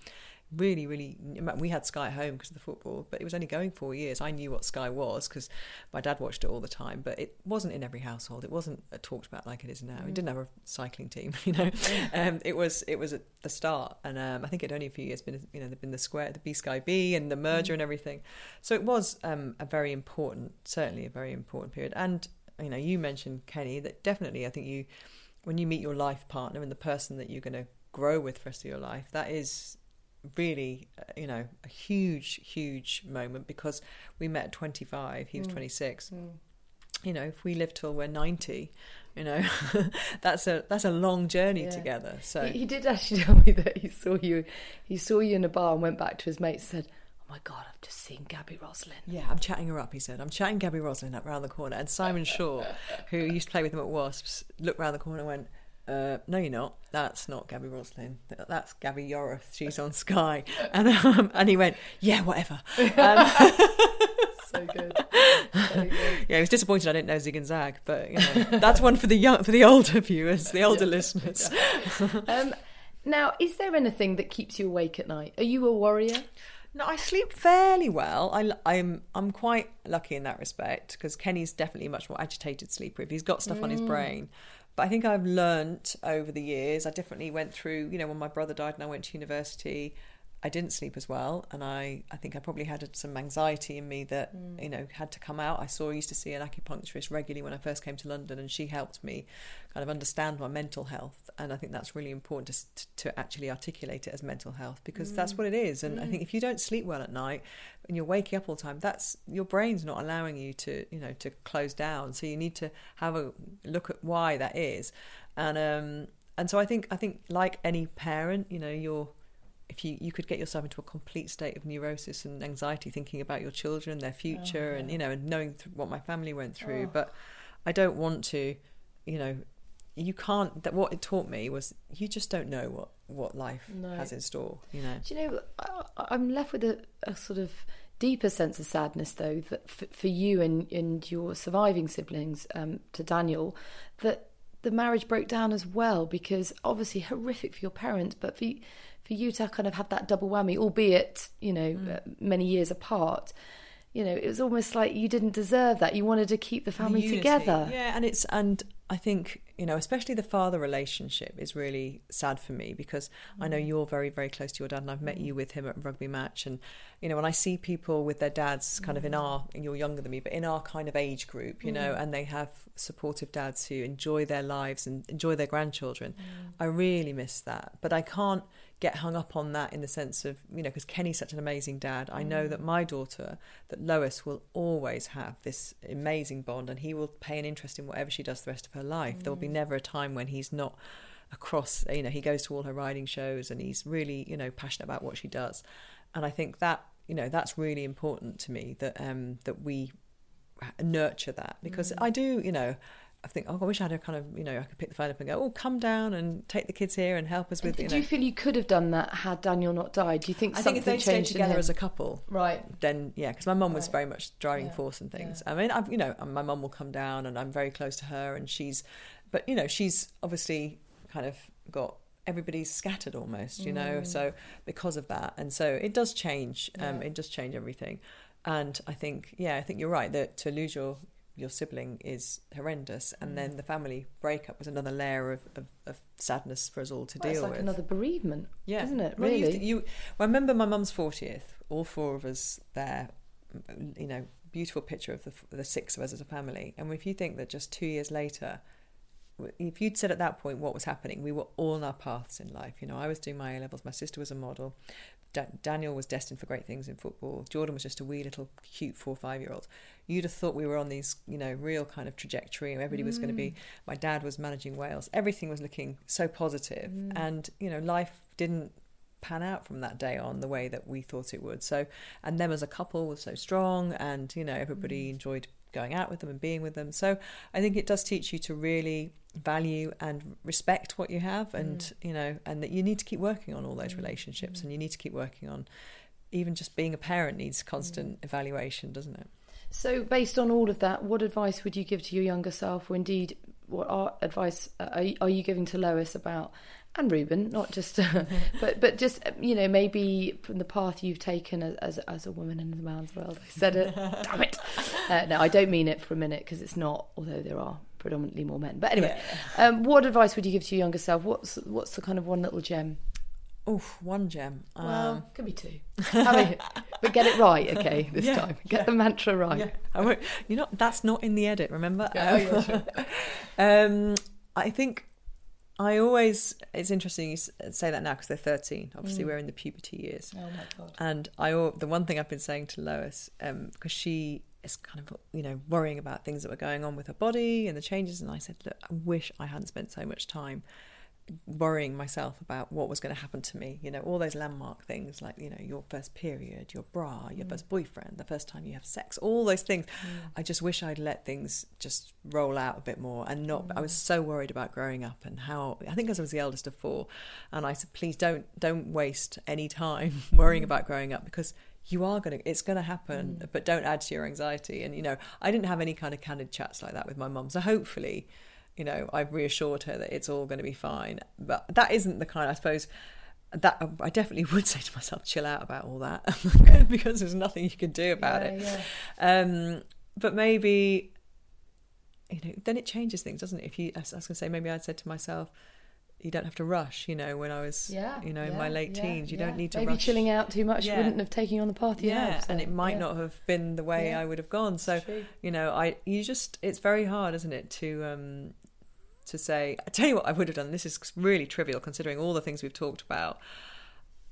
Really, really, we had Sky at home because of the football, but it was only going four years. I knew what Sky was because my dad watched it all the time, but it wasn't in every household. It wasn't uh, talked about like it is now. It didn't have a cycling team, <laughs> you know. Um, it was it was at the start, and um, I think it only a few years been you know there'd been the square, the B Sky B, and the merger and everything. So it was um, a very important, certainly a very important period. And you know, you mentioned Kenny. That definitely, I think you when you meet your life partner and the person that you're going to grow with for the rest of your life, that is really, uh, you know, a huge, huge moment because we met at 25, he was 26. You know, if we live till we're 90, you know, <laughs> that's a that's a long journey Yeah. together. So he, he did actually <laughs> tell me that he saw you. He saw you in a bar and went back to his mates and said, "Oh my god, I've just seen Gaby Roslin." Yeah, I'm chatting her up, he said. I'm chatting Gaby Roslin up round the corner. And Simon Shaw, who used to play with him at Wasps, looked round the corner and went, uh, no, you're not. That's not Gaby Roslin. That's Gabby Yorath. She's on <laughs> Sky. And um, and he went, yeah, whatever. <laughs> Um, So <laughs> good. yeah, he was disappointed I didn't know Zig and Zag, but you know, that's one for the young, for the older viewers, the older listeners. Um, now, is there anything that keeps you awake at night? Are you a warrior? No, I sleep fairly well. I, am I'm quite lucky in that respect because Kenny's definitely a much more agitated sleeper if he's got stuff on his brain. But I think I've learnt over the years. I definitely went through, you know, when my brother died and I went to university, I didn't sleep as well, and I, I think I probably had some anxiety in me that mm. you know had to come out. I saw used to see an acupuncturist regularly when I first came to London, and she helped me kind of understand my mental health, and I think that's really important to, to actually articulate it as mental health because that's mm. what it is. And I mm. think if you don't sleep well at night and you're waking up all the time, that's your brain's not allowing you to you know to close down. So you need to have a look at why that is, and um and so I think I think like any parent, you know, you're if you, you could get yourself into a complete state of neurosis and anxiety thinking about your children, their future, and you know, and knowing th- what my family went through. But I don't want to, you know, you can't. That what it taught me was you just don't know what what life No. has in store. You know. Do you know, I, I'm left with a, a sort of deeper sense of sadness, though, that for, for you and, and your surviving siblings, um, to Daniel, that the marriage broke down as well, because obviously horrific for your parents, but for, for you to kind of have that double whammy, albeit, you know, uh, many years apart. you know, it was almost like you didn't deserve that. You wanted to keep the family Unity. together. Yeah, and it's and I think you know, especially the father relationship is really sad for me because I Mm. know you're very very close to your dad, and I've met you with him at a rugby match, and you know, when I see people with their dads, kind of in Mm. our, and you're younger than me, but in our kind of age group, you know, and they have supportive dads who enjoy their lives and enjoy their grandchildren. Mm. I really miss that, but I can't get hung up on that in the sense of you know because Kenny's such an amazing dad. I know that mm. my daughter, that Lois will always have this amazing bond, and he will pay an interest in whatever she does the rest of her life. There will be mm. never a time when he's not across. You know, he goes to all her riding shows, and he's really you know passionate about what she does. And I think that you know that's really important to me that um that we nurture that because mm. I do you know. I think, oh, I wish I had a kind of, you know, I could pick the phone up and go, oh, come down and take the kids here and help us with, you Do know. you feel you could have done that had Daniel not died? Do you think I something think if they stayed changed together as a couple, Right. then yeah, because my mum was Right. very much driving Yeah. force and things. I mean, I've you know, my mum will come down, and I'm very close to her, and she's, but you know, she's obviously kind of got everybody's scattered almost, you know, Mm. so because of that, and so it does change. Um, It does change everything, and I think yeah, I think you're right that to lose your your sibling is horrendous, Mm. and then the family breakup was another layer of, of, of sadness for us all to Well, it's deal like with. another bereavement, Yeah, isn't it? Well, you Really? You, well, I remember my mum's fortieth. All four of us there. You know, beautiful picture of the the six of us as a family. And if you think that just two years later, if you'd said at that point what was happening, we were all on our paths in life. You know, I was doing my A levels. My sister was a model. Da- Daniel was destined for great things in football. Jordan was just a wee little cute four or five year old. You'd have thought we were on these, you know, real kind of trajectory. and Everybody was going to be. Mm. My dad was managing Wales. Everything was looking so positive. Mm. and you know, life didn't pan out from that day on the way that we thought it would. So, and them as a couple was so strong, and you know, everybody mm. enjoyed going out with them and being with them. So, I think it does teach you to really value and respect what you have, and mm. you know, and that you need to keep working on all those mm. relationships, mm. and you need to keep working on. Even just being a parent needs constant evaluation, doesn't it? So, based on all of that, what advice would you give to your younger self, or indeed, what are advice uh, are, are you giving to Lois about and Reuben, not just, <laughs> but but just uh, you know maybe from the path you've taken as as, as a woman in the man's world. I said it. <laughs> Damn it. Uh, no, I don't mean it for a minute because it's not. Although there are predominantly more men. But anyway, um, what advice would you give to your younger self? What's what's the kind of one little gem? Oof, one gem. Um, could be two. <laughs> I mean, but get it right, okay, this Yeah, time. Get the mantra right. Yeah, I won't. You know, that's not in the edit. Remember? Yeah, oh, yeah, sure. um, I think I always. It's interesting you say that now because they're thirteen. Mm. Obviously, we're in the puberty years. Oh my god. And I, the one thing I've been saying to Lois, because she is kind of, you know, worrying about things that were going on with her body and the changes, and I said, look, I wish I hadn't spent so much time worrying myself about what was going to happen to me. You know, all those landmark things like, you know, your first period, your bra, your mm. first boyfriend, the first time you have sex, all those things. Mm. I just wish I'd let things just roll out a bit more and not. I was mm. so worried about growing up and how. I think as I was the eldest of four, and I said, please don't don't waste any time <laughs> worrying about growing up because you are going to it's going to happen but don't add to your anxiety and you know i didn't have any kind of candid chats like that with my mum so hopefully you know i've reassured her that it's all going to be fine but that isn't the kind i suppose that i definitely would <laughs> say to myself chill out about all that <laughs> because there's nothing you can do about it um but maybe you know then it changes things doesn't it if you i was going to say maybe i'd said to myself you don't have to rush you know when i was Yeah, you know in my late yeah, teens you yeah. don't need to maybe rush chilling out too much Yeah. wouldn't have taken you on the path you yeah have. so, and it might yeah. not have been the way Yeah. i would have gone so you know i you just it's very hard isn't it to um to say i tell you what i would have done this is really trivial considering all the things we've talked about.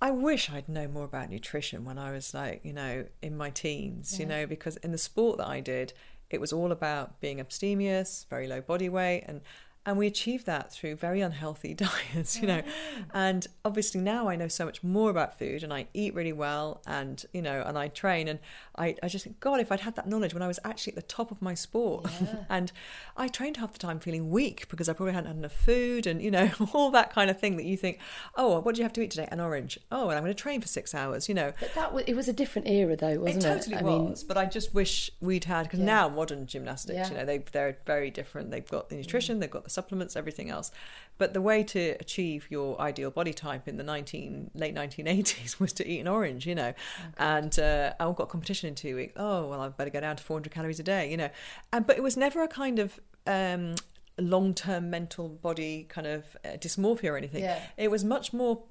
I wish I'd known more about nutrition when I was like, you know, in my teens, you know, because in the sport that I did, it was all about being abstemious, very low body weight, and and we achieved that through very unhealthy <laughs> diets, you know. Mm. And obviously now I know so much more about food and I eat really well and, you know, and I train and I, I just think, God, if I'd had that knowledge when I was actually at the top of my sport. <laughs> and I trained half the time feeling weak because I probably hadn't had enough food and, you know, <laughs> all that kind of thing that you think, oh, what do you have to eat today? An orange. Oh, and I'm going to train for six hours, you know. But that was, it was a different era, though, wasn't it it? totally I mean, was, but I just wish we'd had because Yeah. now modern gymnastics, Yeah. you know, they they're very different. They've got the mm. nutrition, they've got the supplements, everything else. But the way to achieve your ideal body type in the 19 late 1980s <laughs> was to eat an orange, you know. And uh, I got competition in two weeks. Oh well, I better go down to 400 calories a day, you know. And but it was never a kind of um, long-term mental body kind of uh, dysmorphia or anything. Yeah. It was much more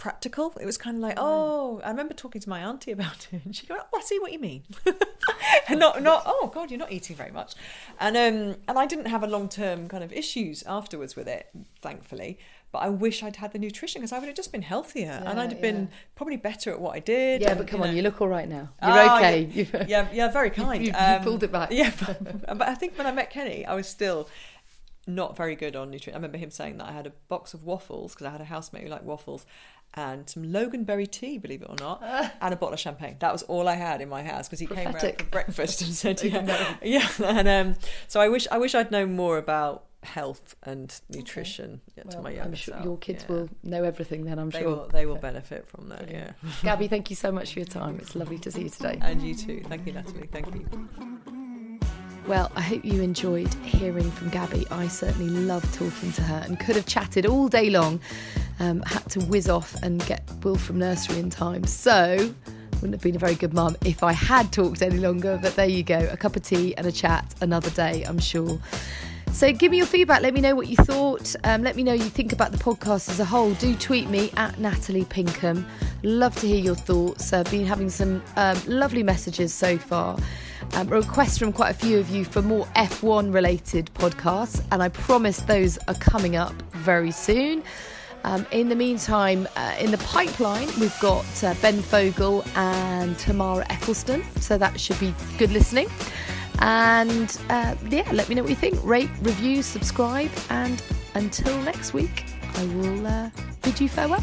practical. It was kind of like, oh, I remember talking to my auntie <laughs> about it, and she go, "Oh, I see what you mean," <laughs> and not, not, oh God, you're not eating very much, and um, and I didn't have a long term kind of issues afterwards with it, thankfully. But I wish I'd had the nutrition because I would have just been healthier and I'd have been probably better at what I did. Yeah, and, but come you on, you look all right now. You're Oh, okay. Yeah, <laughs> yeah, yeah, very kind. you- you Um, pulled it back. Yeah, but, but I think when I met Kenny, I was still not very good on nutrition. I remember him saying that I had a box of waffles because I had a housemate who liked waffles, and some Loganberry tea, believe it or not, and a bottle of champagne. That was all I had in my house because he came round for breakfast and said, <laughs> "Yeah, <laughs> yeah." And um, so I wish I wish I'd known more about health and nutrition yeah, to my I'm younger sure your kids Yeah. will know everything then, I'm They sure. will. They will benefit from that. Yeah. Gabby, thank you so much for your time. It's lovely to see you today. And you too. Thank you, Natalie. Thank you. Well, I hope you enjoyed hearing from Gabby. I certainly loved talking to her and could have chatted all day long. Um, had to whiz off and get Will from nursery in time. So, wouldn't have been a very good mum if I had talked any longer. But there you go a cup of tea and a chat another day, I'm sure. So give me your feedback. Let me know what you thought. Um, let me know you think about the podcast as a whole. Do tweet me at Natalie Pinkham. Love to hear your thoughts. I've been having some um, lovely messages so far. Um, requests from quite a few of you for more F1 related podcasts, and I promise those are coming up very soon. Um, in the meantime, uh, in the pipeline, we've got uh, Ben Fogle and Tamara Ecclestone, so that should be good listening. And uh, yeah, let me know what you think. Rate, review, subscribe, and until next week, I will uh, bid you farewell.